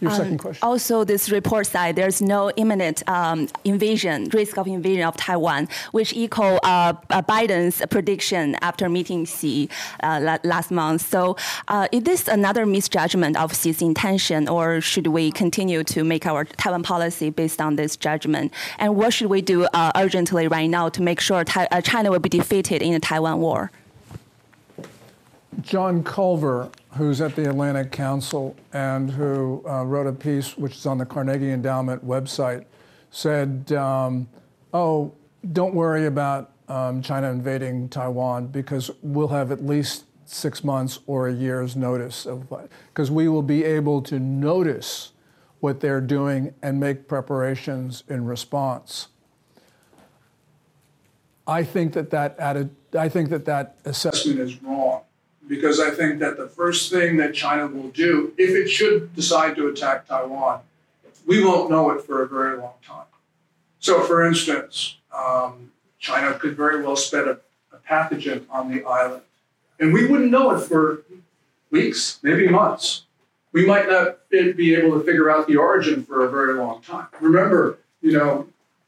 Your second question. Also, this report said there's no imminent um, invasion, risk of invasion of Taiwan, which echo uh, uh, Biden's prediction after meeting Xi uh, last month. So, uh, is this another misjudgment of Xi's intention, or should we continue to make our Taiwan policy based on this judgment? And what should we do uh, urgently right now to make sure uh, China will be defeated in the Taiwan war? John Culver, who's at the Atlantic Council and who uh, wrote a piece which is on the Carnegie Endowment website, said, um, Oh, don't worry about um, China invading Taiwan because we'll have at least six months or a year's notice of what, because we will be able to notice what they're doing and make preparations in response. I think that that added, I think that that assessment is wrong because I think that the first thing that China will do, if it should decide to attack Taiwan, we won't know it for a very long time. So, for instance, um, China could very well spread a, a pathogen on the island, and we wouldn't know it for weeks, maybe months. We might not be able to figure out the origin for a very long time. Remember, you know,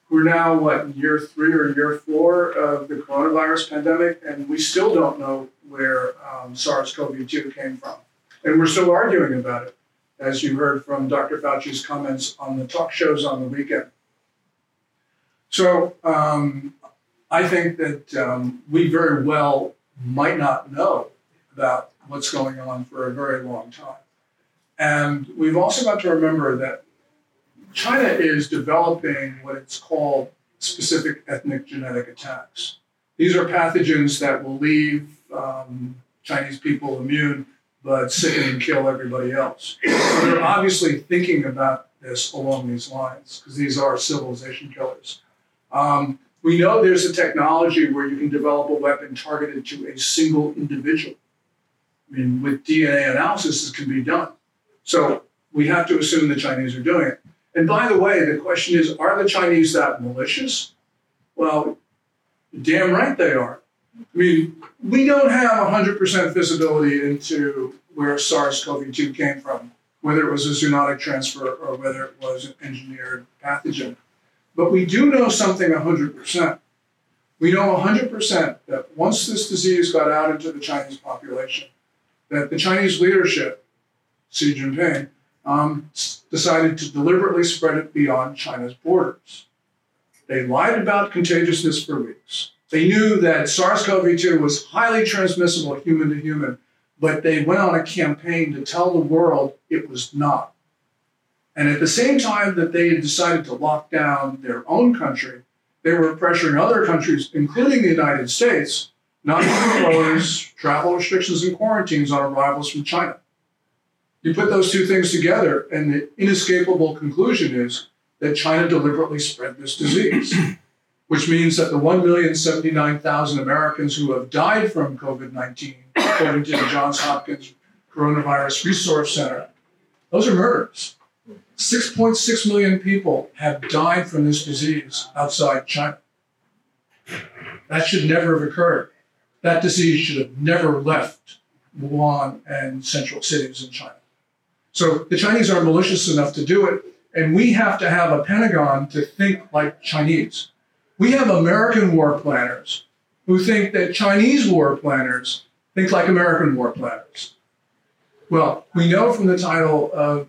we're now what year three or year four of the coronavirus pandemic, and we still don't know where um, SARS-CoV-2 came from, and we're still arguing about it, as you heard from Dr. Fauci's comments on the talk shows on the weekend. So um, I think that um, we very well might not know about what's going on for a very long time. And we've also got to remember that China is developing what it's called specific ethnic genetic attacks. These are pathogens that will leave um, Chinese people immune, but sicken and kill everybody else. So they're obviously thinking about this along these lines because these are civilization killers. Um, we know there's a technology where you can develop a weapon targeted to a single individual. I mean, with DNA analysis, this can be done. So we have to assume the Chinese are doing it. And by the way, the question is are the Chinese that malicious? Well, damn right they are. I mean, we don't have 100% visibility into where SARS CoV 2 came from, whether it was a zoonotic transfer or whether it was an engineered pathogen. But we do know something 100%. We know 100% that once this disease got out into the Chinese population, that the Chinese leadership, Xi Jinping, um, decided to deliberately spread it beyond China's borders. They lied about contagiousness for weeks. They knew that SARS CoV 2 was highly transmissible human to human, but they went on a campaign to tell the world it was not. And at the same time that they had decided to lock down their own country, they were pressuring other countries, including the United States, not to impose travel restrictions and quarantines on arrivals from China. You put those two things together, and the inescapable conclusion is that China deliberately spread this disease, which means that the 1,079,000 Americans who have died from COVID 19, according to the Johns Hopkins Coronavirus Resource Center, those are murders. 6.6 million people have died from this disease outside China. That should never have occurred. That disease should have never left Wuhan and central cities in China. So the Chinese are malicious enough to do it, and we have to have a Pentagon to think like Chinese. We have American war planners who think that Chinese war planners think like American war planners. Well, we know from the title of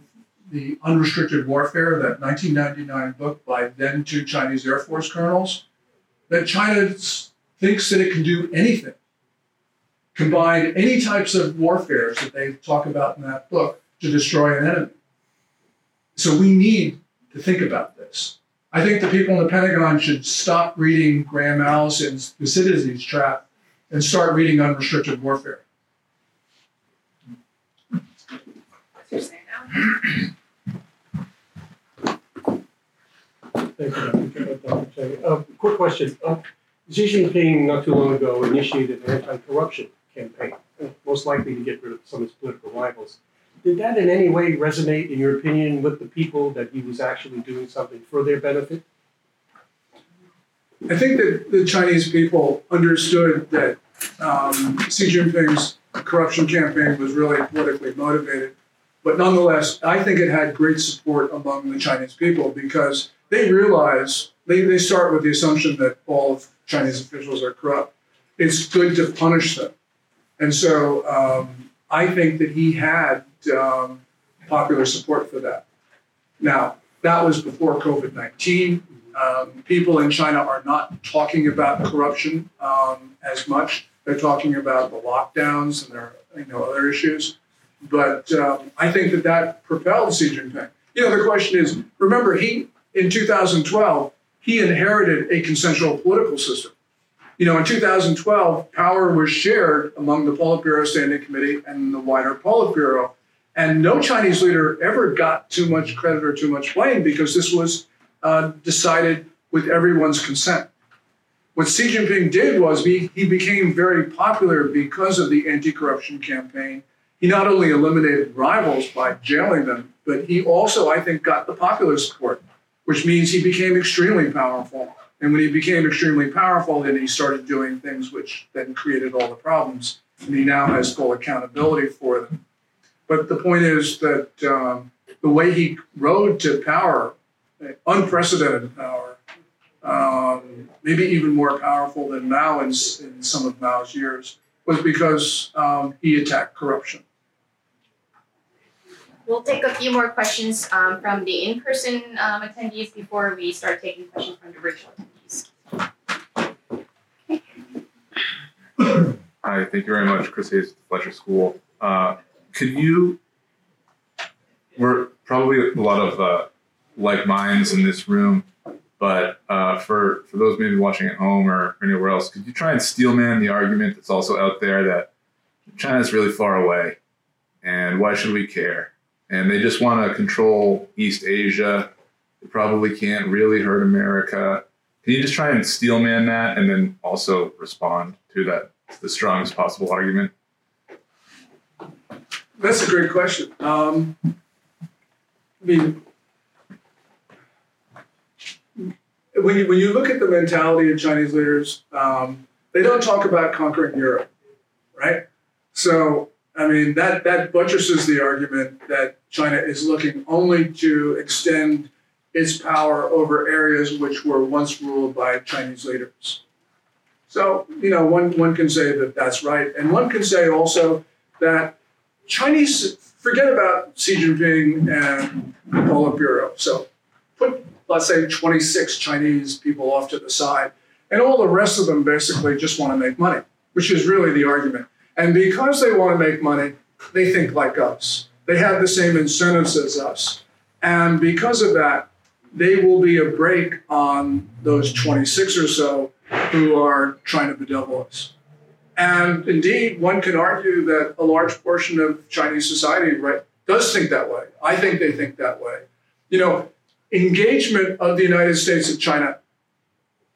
the Unrestricted Warfare, that 1999 book by then two Chinese Air Force colonels, that China thinks that it can do anything, combine any types of warfares that they talk about in that book to destroy an enemy. So we need to think about this. I think the people in the Pentagon should stop reading Graham Allison's Thucydides Trap and start reading Unrestricted Warfare. Thank you, Dr. Uh, quick question. Uh, Xi Jinping not too long ago initiated an anti-corruption campaign, uh, most likely to get rid of some of his political rivals. Did that in any way resonate, in your opinion, with the people that he was actually doing something for their benefit? I think that the Chinese people understood that um, Xi Jinping's corruption campaign was really politically motivated. But nonetheless, I think it had great support among the Chinese people because they realize they, they start with the assumption that all of Chinese officials are corrupt. It's good to punish them. And so um, I think that he had um, popular support for that. Now, that was before COVID 19. Um, people in China are not talking about corruption um, as much. They're talking about the lockdowns and their you know other issues. But um, I think that that propelled Xi Jinping. You know, the question is: remember, he in 2012 he inherited a consensual political system. You know, in 2012, power was shared among the Politburo Standing Committee and the wider Politburo. And no Chinese leader ever got too much credit or too much blame because this was uh, decided with everyone's consent. What Xi Jinping did was he, he became very popular because of the anti corruption campaign. He not only eliminated rivals by jailing them, but he also, I think, got the popular support, which means he became extremely powerful. And when he became extremely powerful, then he started doing things which then created all the problems. And he now has full accountability for them. But the point is that um, the way he rode to power, unprecedented power, um, maybe even more powerful than Mao in, in, some of Mao's years, was because um, he attacked corruption. We'll take a few more questions um, from the in-person um, attendees before we start taking questions from the virtual attendees. Hi, thank you very much, Chris Hayes, Fletcher School. Uh, could you? We're probably a lot of uh, like minds in this room, but uh, for for those maybe watching at home or anywhere else, could you try and steelman the argument that's also out there that China's really far away, and why should we care? And they just want to control East Asia. They probably can't really hurt America. Can you just try and steelman that, and then also respond to that the strongest possible argument? That's a great question. Um, I mean, when you when you look at the mentality of Chinese leaders, um, they don't talk about conquering Europe, right? So I mean that that buttresses the argument that China is looking only to extend its power over areas which were once ruled by Chinese leaders. So you know one one can say that that's right, and one can say also that Chinese forget about Xi Jinping and the Politburo. So put let's say 26 Chinese people off to the side, and all the rest of them basically just want to make money, which is really the argument. And because they want to make money, they think like us. They have the same incentives as us. And because of that, they will be a brake on those 26 or so who are trying to bedevil us. And indeed, one can argue that a large portion of Chinese society right, does think that way. I think they think that way. You know, engagement of the United States and China,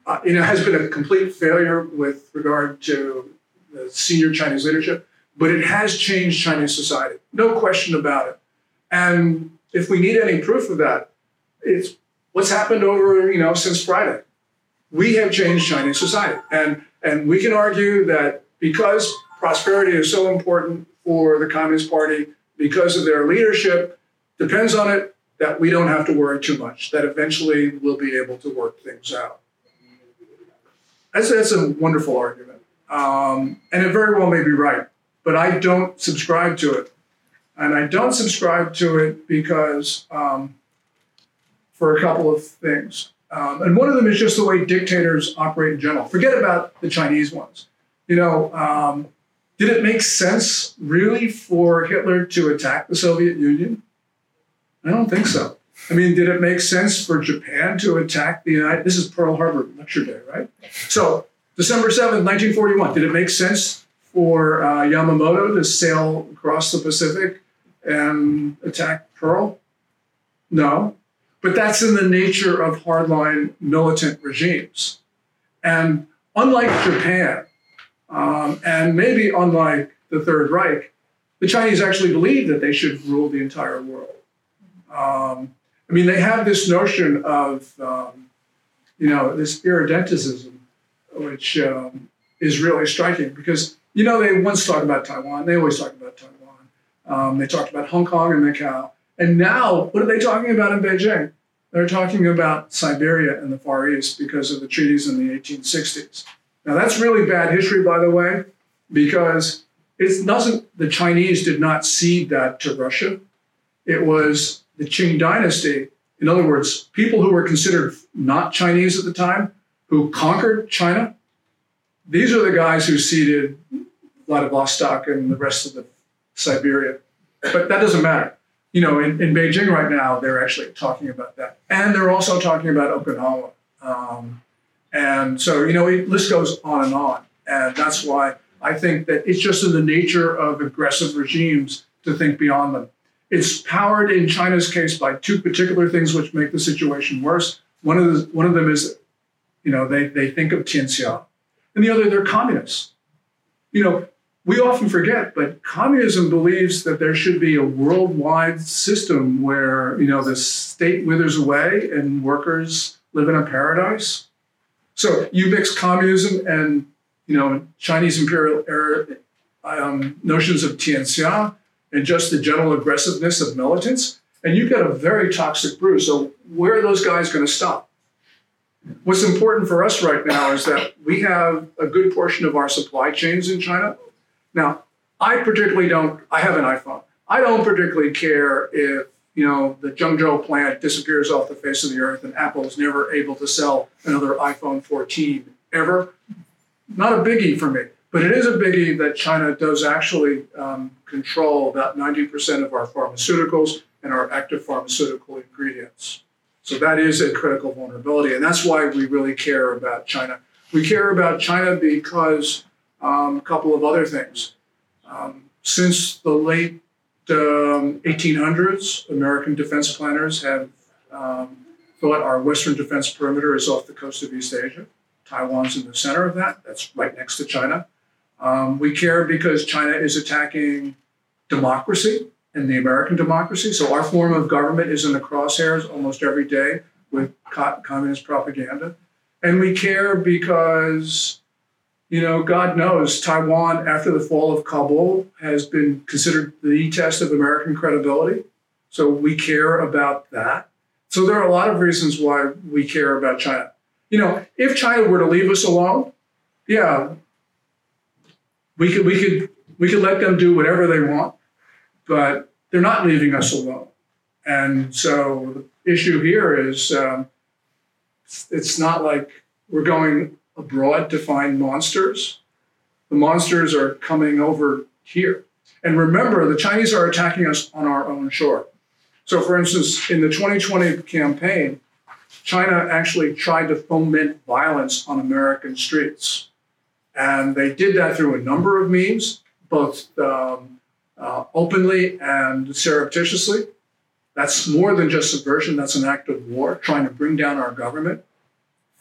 uh, you know, has been a complete failure with regard to the senior Chinese leadership, but it has changed Chinese society, no question about it. And if we need any proof of that, it's what's happened over, you know, since Friday. We have changed Chinese society, and and we can argue that because prosperity is so important for the Communist Party, because of their leadership, depends on it that we don't have to worry too much, that eventually we'll be able to work things out. That's, that's a wonderful argument. Um, and it very well may be right, but I don't subscribe to it. And I don't subscribe to it because um, for a couple of things. Um, and one of them is just the way dictators operate in general. Forget about the Chinese ones you know, um, did it make sense really for Hitler to attack the Soviet Union? I don't think so. I mean, did it make sense for Japan to attack the United? This is Pearl Harbor lecture day, right? So December seventh, nineteen forty-one. Did it make sense for uh, Yamamoto to sail across the Pacific and attack Pearl? No, but that's in the nature of hardline militant regimes. And unlike Japan, um, and maybe unlike the Third Reich, the Chinese actually believe that they should rule the entire world. Um, I mean, they have this notion of, um, you know, this irredentism, which um, is really striking because, you know, they once talked about Taiwan. They always talk about Taiwan. Um, they talked about Hong Kong and Macau. And now, what are they talking about in Beijing? They're talking about Siberia and the Far East because of the treaties in the 1860s. Now, that's really bad history, by the way, because it doesn't, the Chinese did not cede that to Russia. It was the Qing dynasty, in other words, people who were considered not Chinese at the time, who conquered China. These are the guys who ceded Vladivostok and the rest of the Siberia. But that doesn't matter. You know, in, in Beijing right now, they're actually talking about that. And they're also talking about Okinawa. Um, and so, you know, it list goes on and on. And that's why I think that it's just in the nature of aggressive regimes to think beyond them. It's powered in China's case by two particular things which make the situation worse. One of, the, one of them is, you know, they, they think of Tianxia, and the other, they're communists. You know, we often forget, but communism believes that there should be a worldwide system where, you know, the state withers away and workers live in a paradise. So you mix communism and, you know, Chinese imperial era um, notions of Tianxia and just the general aggressiveness of militants, and you get a very toxic brew. So where are those guys going to stop? What's important for us right now is that we have a good portion of our supply chains in China. Now, I particularly don't, I have an iPhone. I don't particularly care if, you know, the Zhengzhou plant disappears off the face of the earth and Apple is never able to sell another iPhone 14 ever. Not a biggie for me. But it is a biggie that China does actually um, control about 90% of our pharmaceuticals and our active pharmaceutical ingredients. So that is a critical vulnerability. And that's why we really care about China. We care about China because um, a couple of other things. Um, since the late um, 1800s, American defense planners have um, thought our Western defense perimeter is off the coast of East Asia. Taiwan's in the center of that. That's right next to China. Um, we care because China is attacking democracy and the American democracy. So our form of government is in the crosshairs almost every day with co- communist propaganda. And we care because, you know, God knows Taiwan, after the fall of Kabul, has been considered the test of American credibility. So we care about that. So there are a lot of reasons why we care about China. You know, if China were to leave us alone, yeah, we could we could we could let them do whatever they want, but they're not leaving us alone. And so the issue here is um, it's not like we're going abroad to find monsters. The monsters are coming over here. And remember, the Chinese are attacking us on our own shore. So, for instance, in the 2020 campaign, China actually tried to foment violence on American streets. And they did that through a number of means, both um, uh, openly and surreptitiously. That's more than just subversion, that's an act of war, trying to bring down our government.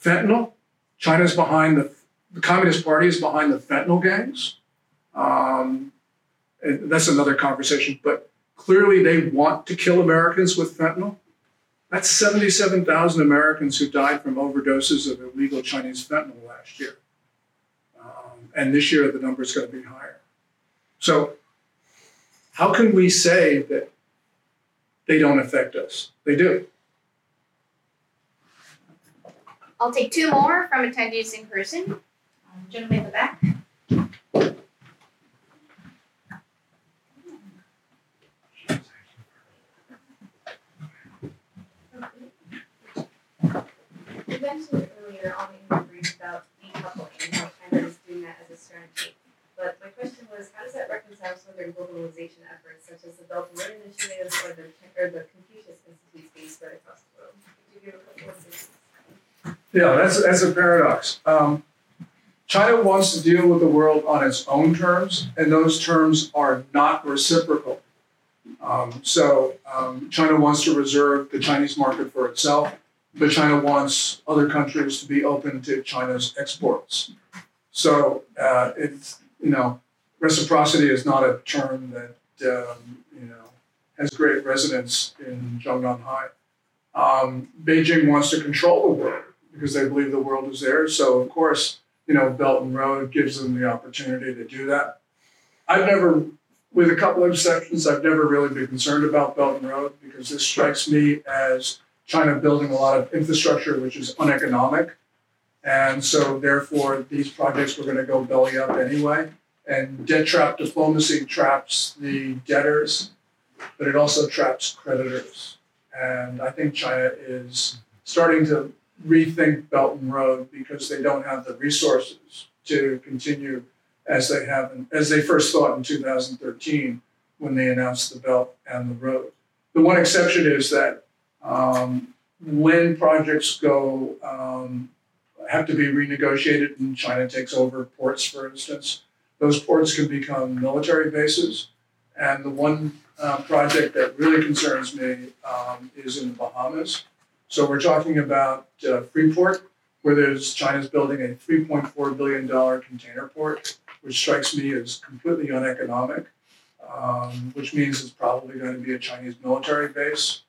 Fentanyl, China's behind the, the Communist Party is behind the fentanyl gangs. Um, that's another conversation, but clearly they want to kill Americans with fentanyl. That's 77,000 Americans who died from overdoses of illegal Chinese fentanyl last year. And this year, the number is going to be higher. So, how can we say that they don't affect us? They do. I'll take two more from attendees in person. Um, gentleman in the back. You mentioned earlier on in the brief about decoupling, and how China is doing that as a strategy. But my question was, how does that reconcile with their globalization efforts, such as the Belt and Road Initiative or the, or the Confucius Institute being spread across the world? Could you give a couple of examples? Yeah, that's, that's a paradox. Um, China wants to deal with the world on its own terms, and those terms are not reciprocal. Um, so um, China wants to reserve the Chinese market for itself, but China wants other countries to be open to China's exports. So uh, it's you know reciprocity is not a term that um, you know has great resonance in Zhongnanhai. Um, Beijing wants to control the world because they believe the world is theirs. So of course, you know, Belt and Road gives them the opportunity to do that. I've never with a couple of exceptions, I've never really been concerned about Belt and Road because this strikes me as China building a lot of infrastructure which is uneconomic. And so therefore, these projects were going to go belly up anyway. And debt trap diplomacy traps the debtors, but it also traps creditors. And I think China is starting to rethink Belt and Road because they don't have the resources to continue as they have as they first thought in 2013 when they announced the Belt and the Road. The one exception is that um, when projects go um, have to be renegotiated and China takes over ports, for instance, those ports can become military bases. And the one uh, project that really concerns me um, is in the Bahamas. So we're talking about uh, Freeport, where there's China's building a 3.4 billion dollar container port, which strikes me as completely uneconomic. Um, which means it's probably going to be a Chinese military base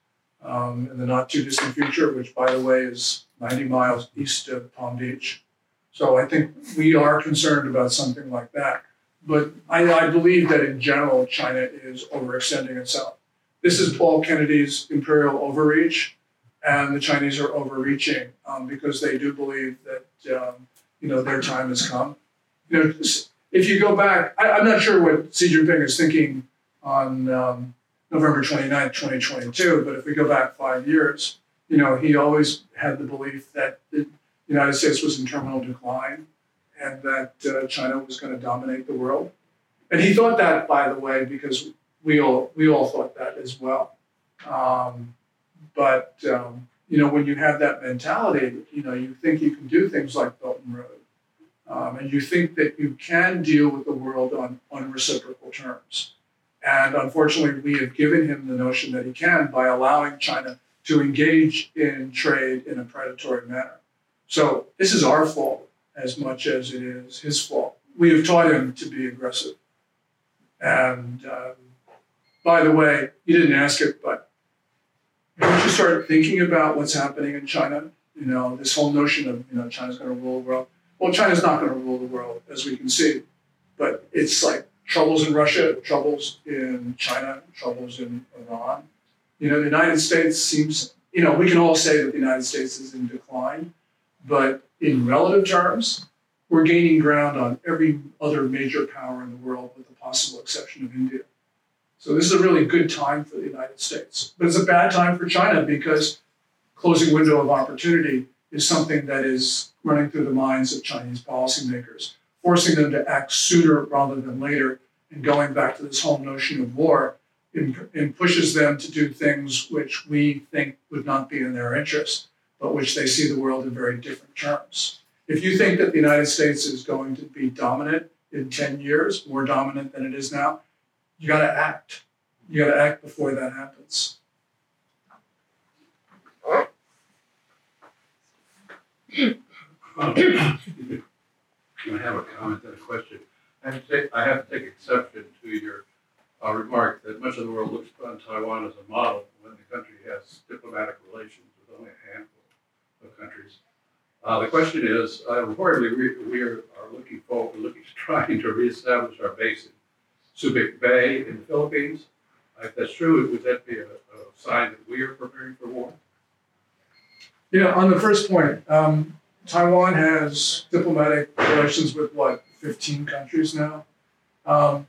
um, in the not too distant future, which, by the way, is 90 miles east of Palm Beach. So I think we are concerned about something like that. But I, I believe that in general, China is overextending itself. This is Paul Kennedy's imperial overreach, and the Chinese are overreaching um, because they do believe that um, you know their time has come. You know, if you go back, I, am not sure what Xi Jinping is thinking on um, November 29, 2022. But if we go back five years, you know, he always had the belief that the United States was in terminal decline and that uh, China was going to dominate the world. And he thought that, by the way, because we all we all thought that as well. Um, but um, you know, when you have that mentality, you know, you think you can do things like Belt and Road, um, and you think that you can deal with the world on on reciprocal terms. And unfortunately, we have given him the notion that he can by allowing China to engage in trade in a predatory manner. So this is our fault as much as it is his fault. We have taught him to be aggressive. And um, by the way, you didn't ask it, but once you start thinking about what's happening in China, you know, this whole notion of, you know, China's going to rule the world. Well, China's not going to rule the world, as we can see. But it's like troubles in Russia, troubles in China, troubles in Iran. You know, the United States seems, you know, we can all say that the United States is in decline, but in relative terms, we're gaining ground on every other major power in the world, with the possible exception of India. So this is a really good time for the United States. But it's a bad time for China because closing window of opportunity is something that is running through the minds of Chinese policymakers forcing them to act sooner rather than later, and going back to this whole notion of war, and pushes them to do things which we think would not be in their interest, but which they see the world in very different terms. If you think that the United States is going to be dominant in 10 years, more dominant than it is now, you got to act. You got to act before that happens. I have a comment and a question. I have to take, have to take exception to your uh, remark that much of the world looks on Taiwan as a model when the country has diplomatic relations with only a handful of countries. Uh, the question is, uh, reportedly, we, we are, are, looking forward, looking, trying to reestablish our base in Subic Bay in the Philippines. If that's true, would that be a, a sign that we are preparing for war? Yeah, on the first point, um, Taiwan has diplomatic relations with what, 15 countries now? Um,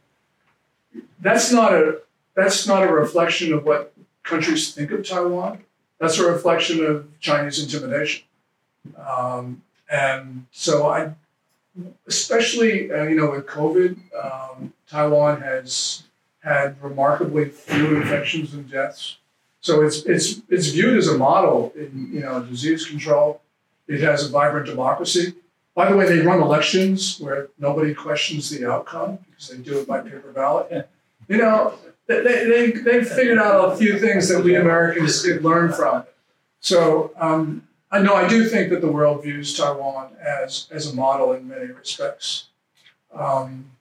that's not a that's not a reflection of what countries think of Taiwan. That's a reflection of Chinese intimidation. Um, and so I, especially uh, you know with COVID, um, Taiwan has had remarkably few infections and deaths. So it's it's it's viewed as a model in you know disease control. It has a vibrant democracy. By the way, they run elections where nobody questions the outcome because they do it by paper ballot. You know, they, they, they figured out a few things that we Americans could learn from. So um, I know I do think that the world views Taiwan as, as a model in many respects. Um,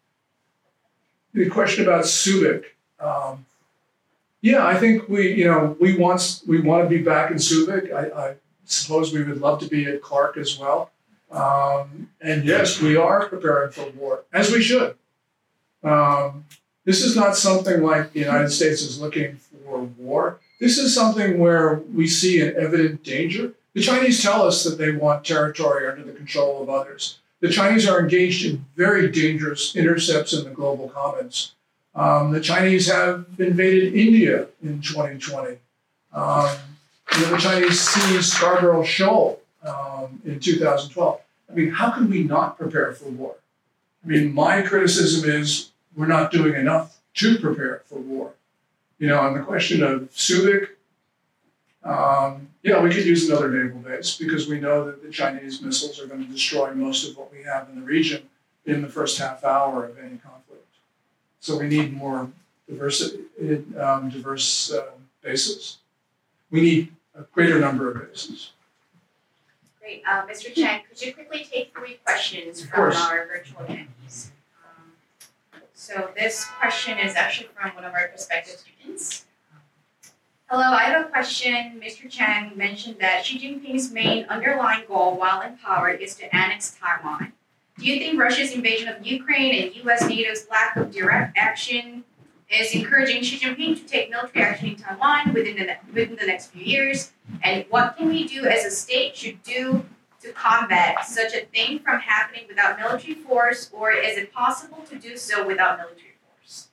the question about Subic, um, yeah, I think we, you know, we want we want to be back in Subic. I, I suppose we would love to be at Clark as well. Um, and yes, we are preparing for war, as we should. Um, This is not something like the United States is looking for war. This is something where we see an evident danger. The Chinese tell us that they want territory under the control of others. The Chinese are engaged in very dangerous intercepts in the global commons. Um, the Chinese have invaded India in 2020. Um, you know, the Chinese seized Scarborough Shoal um, in 2012. I mean, how can we not prepare for war? I mean, my criticism is we're not doing enough to prepare for war. You know, on the question of Subic, um, yeah, we could use another naval base because we know that the Chinese missiles are going to destroy most of what we have in the region in the first half hour of any conflict. So we need more diversity, um, diverse uh, bases. We need a greater number of bases. Great. Uh, Mr. Chen, could you quickly take three questions Of from course. our virtual attendees? Um, so this question is actually from one of our prospective students. Hello, I have a question. Mr. Chang mentioned that Xi Jinping's main underlying goal while in power is to annex Taiwan. Do you think Russia's invasion of Ukraine and US NATO's lack of direct action is encouraging Xi Jinping to take military action in Taiwan within the, ne- within the next few years? And what can we do as a state should do to combat such a thing from happening without military force, or is it possible to do so without military force?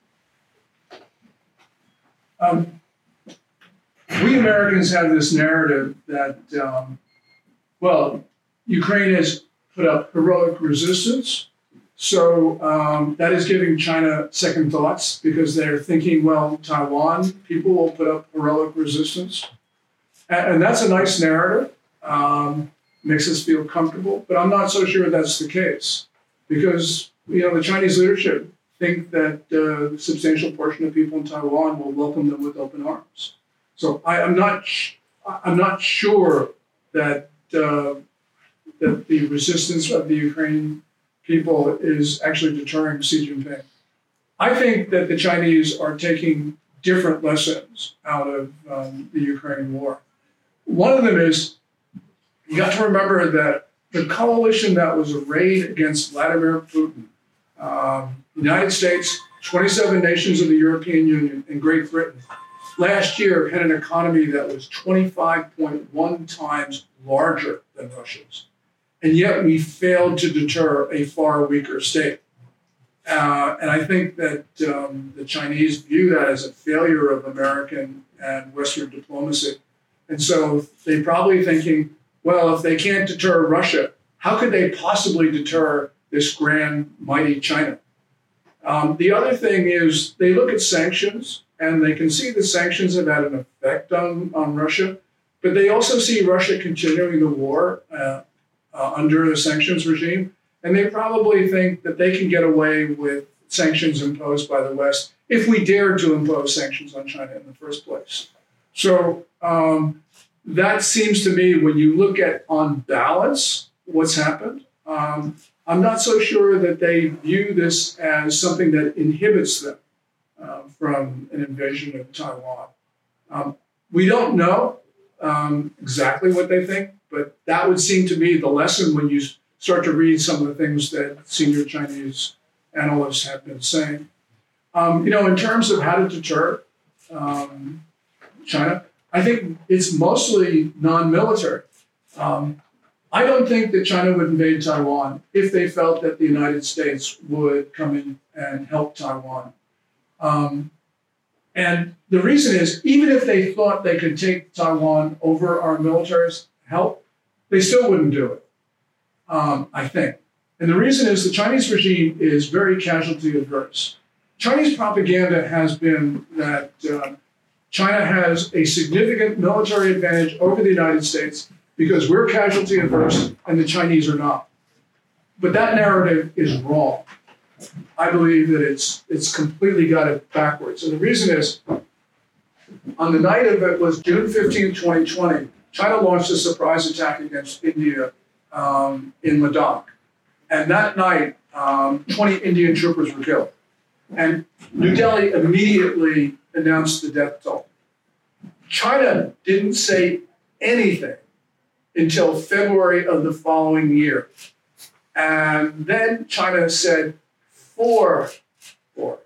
Um, we Americans have this narrative that, um, well, Ukraine has put up heroic resistance. So um, that is giving China second thoughts because they're thinking, well, Taiwan people will put up heroic resistance. And, and that's a nice narrative, um, makes us feel comfortable. But I'm not so sure that's the case because, you know, the Chinese leadership think that uh, a substantial portion of people in Taiwan will welcome them with open arms. So I, am not I'm not sure that uh, that the resistance of the Ukrainian people is actually deterring Xi Jinping. I think that the Chinese are taking different lessons out of um, the Ukraine war. One of them is you got to remember that the coalition that was arrayed against Vladimir Putin, um, United States, 27 nations of the European Union, and Great Britain, last year had an economy that was 25.1 times larger than Russia's. And yet we failed to deter a far weaker state. Uh, and I think that um, the Chinese view that as a failure of American and Western diplomacy. And so they're probably thinking, well, if they can't deter Russia, how could they possibly deter this grand, mighty China? Um, the other thing is they look at sanctions and they can see the sanctions have had an effect on, on Russia, but they also see Russia continuing the war uh, uh, under the sanctions regime. And they probably think that they can get away with sanctions imposed by the West if we dare to impose sanctions on China in the first place. So um, that seems to me, when you look at on balance what's happened, um, I'm not so sure that they view this as something that inhibits them uh, from an invasion of Taiwan. Um, we don't know um, exactly what they think, but that would seem to me the lesson when you start to read some of the things that senior Chinese analysts have been saying. Um, you know, in terms of how to deter um, China, I think it's mostly non-military. Um, I don't think that China would invade Taiwan if they felt that the United States would come in and help Taiwan. Um, and the reason is, even if they thought they could take Taiwan over our military's help, they still wouldn't do it, um, I think. And the reason is the Chinese regime is very casualty adverse. Chinese propaganda has been that uh, China has a significant military advantage over the United States because we're casualty adverse and the Chinese are not. But that narrative is wrong. I believe that it's it's completely got it backwards. And the reason is on the night of it was June 15, 2020, China launched a surprise attack against India um, in Ladakh. And that night, um, 20 Indian troopers were killed. And New Delhi immediately announced the death toll. China didn't say anything until February of the following year. And then China said four, four,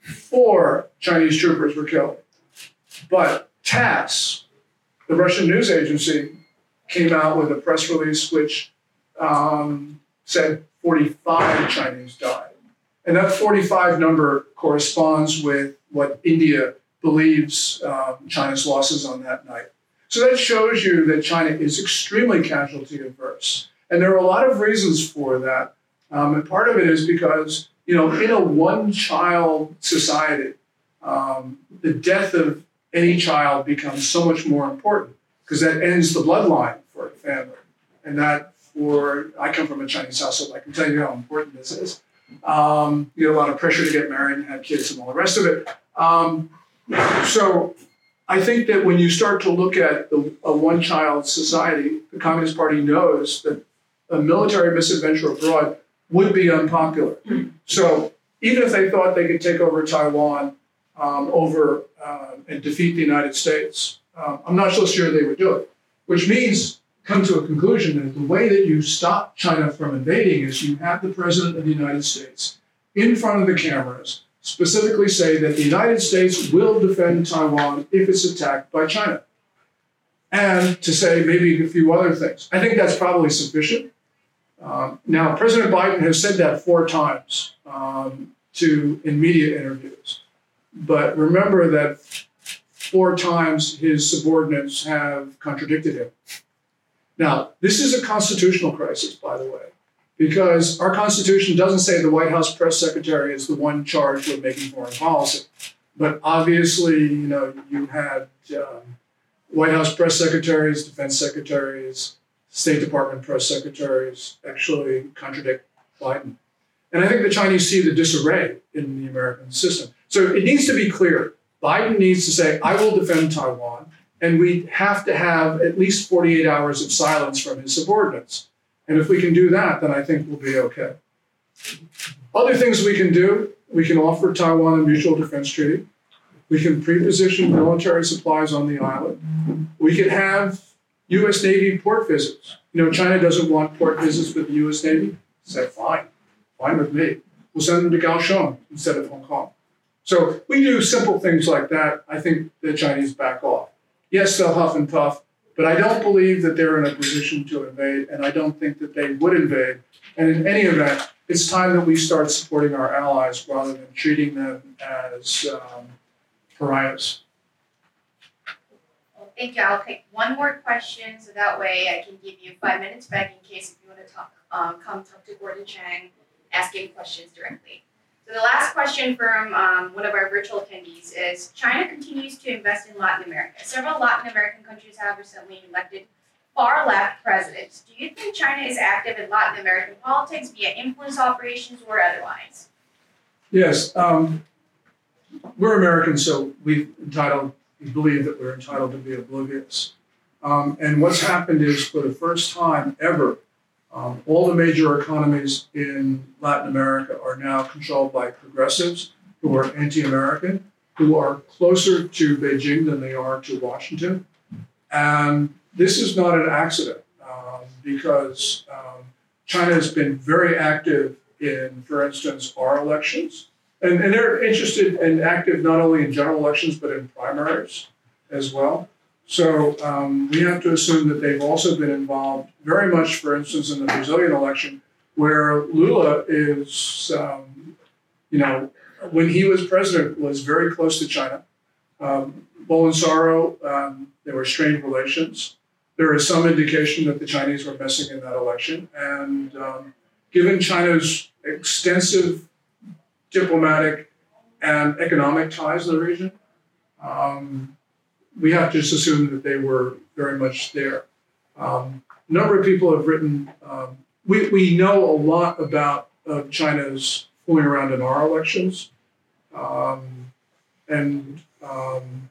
four Chinese troopers were killed. But TASS, the Russian news agency, came out with a press release which um, said 45 Chinese died. And that 45 number corresponds with what India believes um, China's losses on that night. So that shows you that China is extremely casualty averse. And there are a lot of reasons for that. Um, and part of it is because, you know, in a one child society, um, the death of any child becomes so much more important because that ends the bloodline for a family. And that for, I come from a Chinese household, I can tell you how important this is. Um, you get a lot of pressure to get married and have kids and all the rest of it. Um, so I think that when you start to look at the, a one child society, the Communist Party knows that a military misadventure abroad would be unpopular. So even if they thought they could take over Taiwan um, over uh, and defeat the United States, um, I'm not so sure they would do it. Which means, come to a conclusion that the way that you stop China from invading is you have the President of the United States in front of the cameras specifically say that the United States will defend Taiwan if it's attacked by China. And to say maybe a few other things. I think that's probably sufficient. Um, now, President Biden has said that four times um, to in media interviews. But remember that four times his subordinates have contradicted him. Now, this is a constitutional crisis, by the way because our Constitution doesn't say the White House press secretary is the one charged with making foreign policy. But obviously, you know, you had um, White House press secretaries, defense secretaries, State Department press secretaries actually contradict Biden. And I think the Chinese see the disarray in the American system. So it needs to be clear. Biden needs to say, I will defend Taiwan, and we have to have at least 48 hours of silence from his subordinates. And if we can do that, then I think we'll be okay. Other things we can do we can offer Taiwan a mutual defense treaty. We can pre-position military supplies on the island. We can have U.S. Navy port visits. You know, China doesn't want port visits with the U.S. Navy. Said fine, fine with me. We'll send them to Kaohsiung instead of Hong Kong. So we do simple things like that. I think the Chinese back off. Yes, they'll huff and puff, but I don't believe that they're in a position to invade, and I don't think that they would invade. And in any event, it's time that we start supporting our allies rather than treating them as um, pariahs. Thank you. I'll take one more question so that way I can give you five minutes back in case if you want to talk, um, come talk to Gordon Chang, ask any questions directly. So the last question from um, one of our virtual attendees is, China continues to invest in Latin America. Several Latin American countries have recently elected far left presidents. Do you think China is active in Latin American politics via influence operations or otherwise? Yes. Um, we're Americans, so we entitled we believe that we're entitled to be oblivious. Um, and what's happened is, for the first time ever, um, all the major economies in Latin America are now controlled by progressives who are anti American, who are closer to Beijing than they are to Washington. And this is not an accident um, because um, China has been very active in, for instance, our elections. And, and they're interested and active not only in general elections, but in primaries as well. So um, we have to assume that they've also been involved very much, for instance, in the Brazilian election, where Lula is, um, you know, when he was president, was very close to China. Um, Bolsonaro, um, there were strained relations. There is some indication that the Chinese were messing in that election. And um, given China's extensive diplomatic and economic ties in the region, um, we have to just assume that they were very much there. Um, a number of people have written, um, we, we know a lot about uh, China's fooling around in our elections. Um, and um,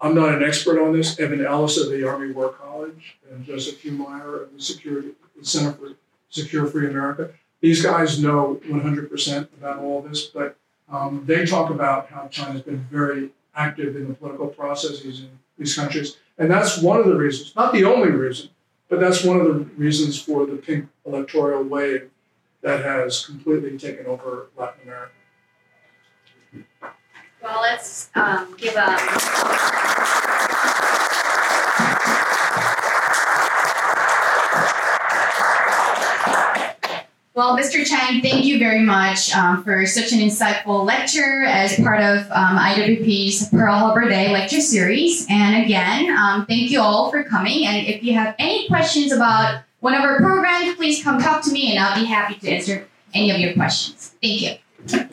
I'm not an expert on this. Evan Ellis of the Army War College and Joseph Humire of the Security Center for Secure Free America. These guys know 100% about all this, but um, they talk about how China's been very active in the political processes in these countries. And that's one of the reasons, not the only reason, but that's one of the reasons for the pink electoral wave that has completely taken over Latin America. Well, let's um, give a. Well, Mr. Chang, thank you very much um, for such an insightful lecture as part of um, IWP's Pearl Harbor Day lecture series. And again, um, thank you all for coming. And if you have any questions about one of our programs, please come talk to me and I'll be happy to answer any of your questions. Thank you.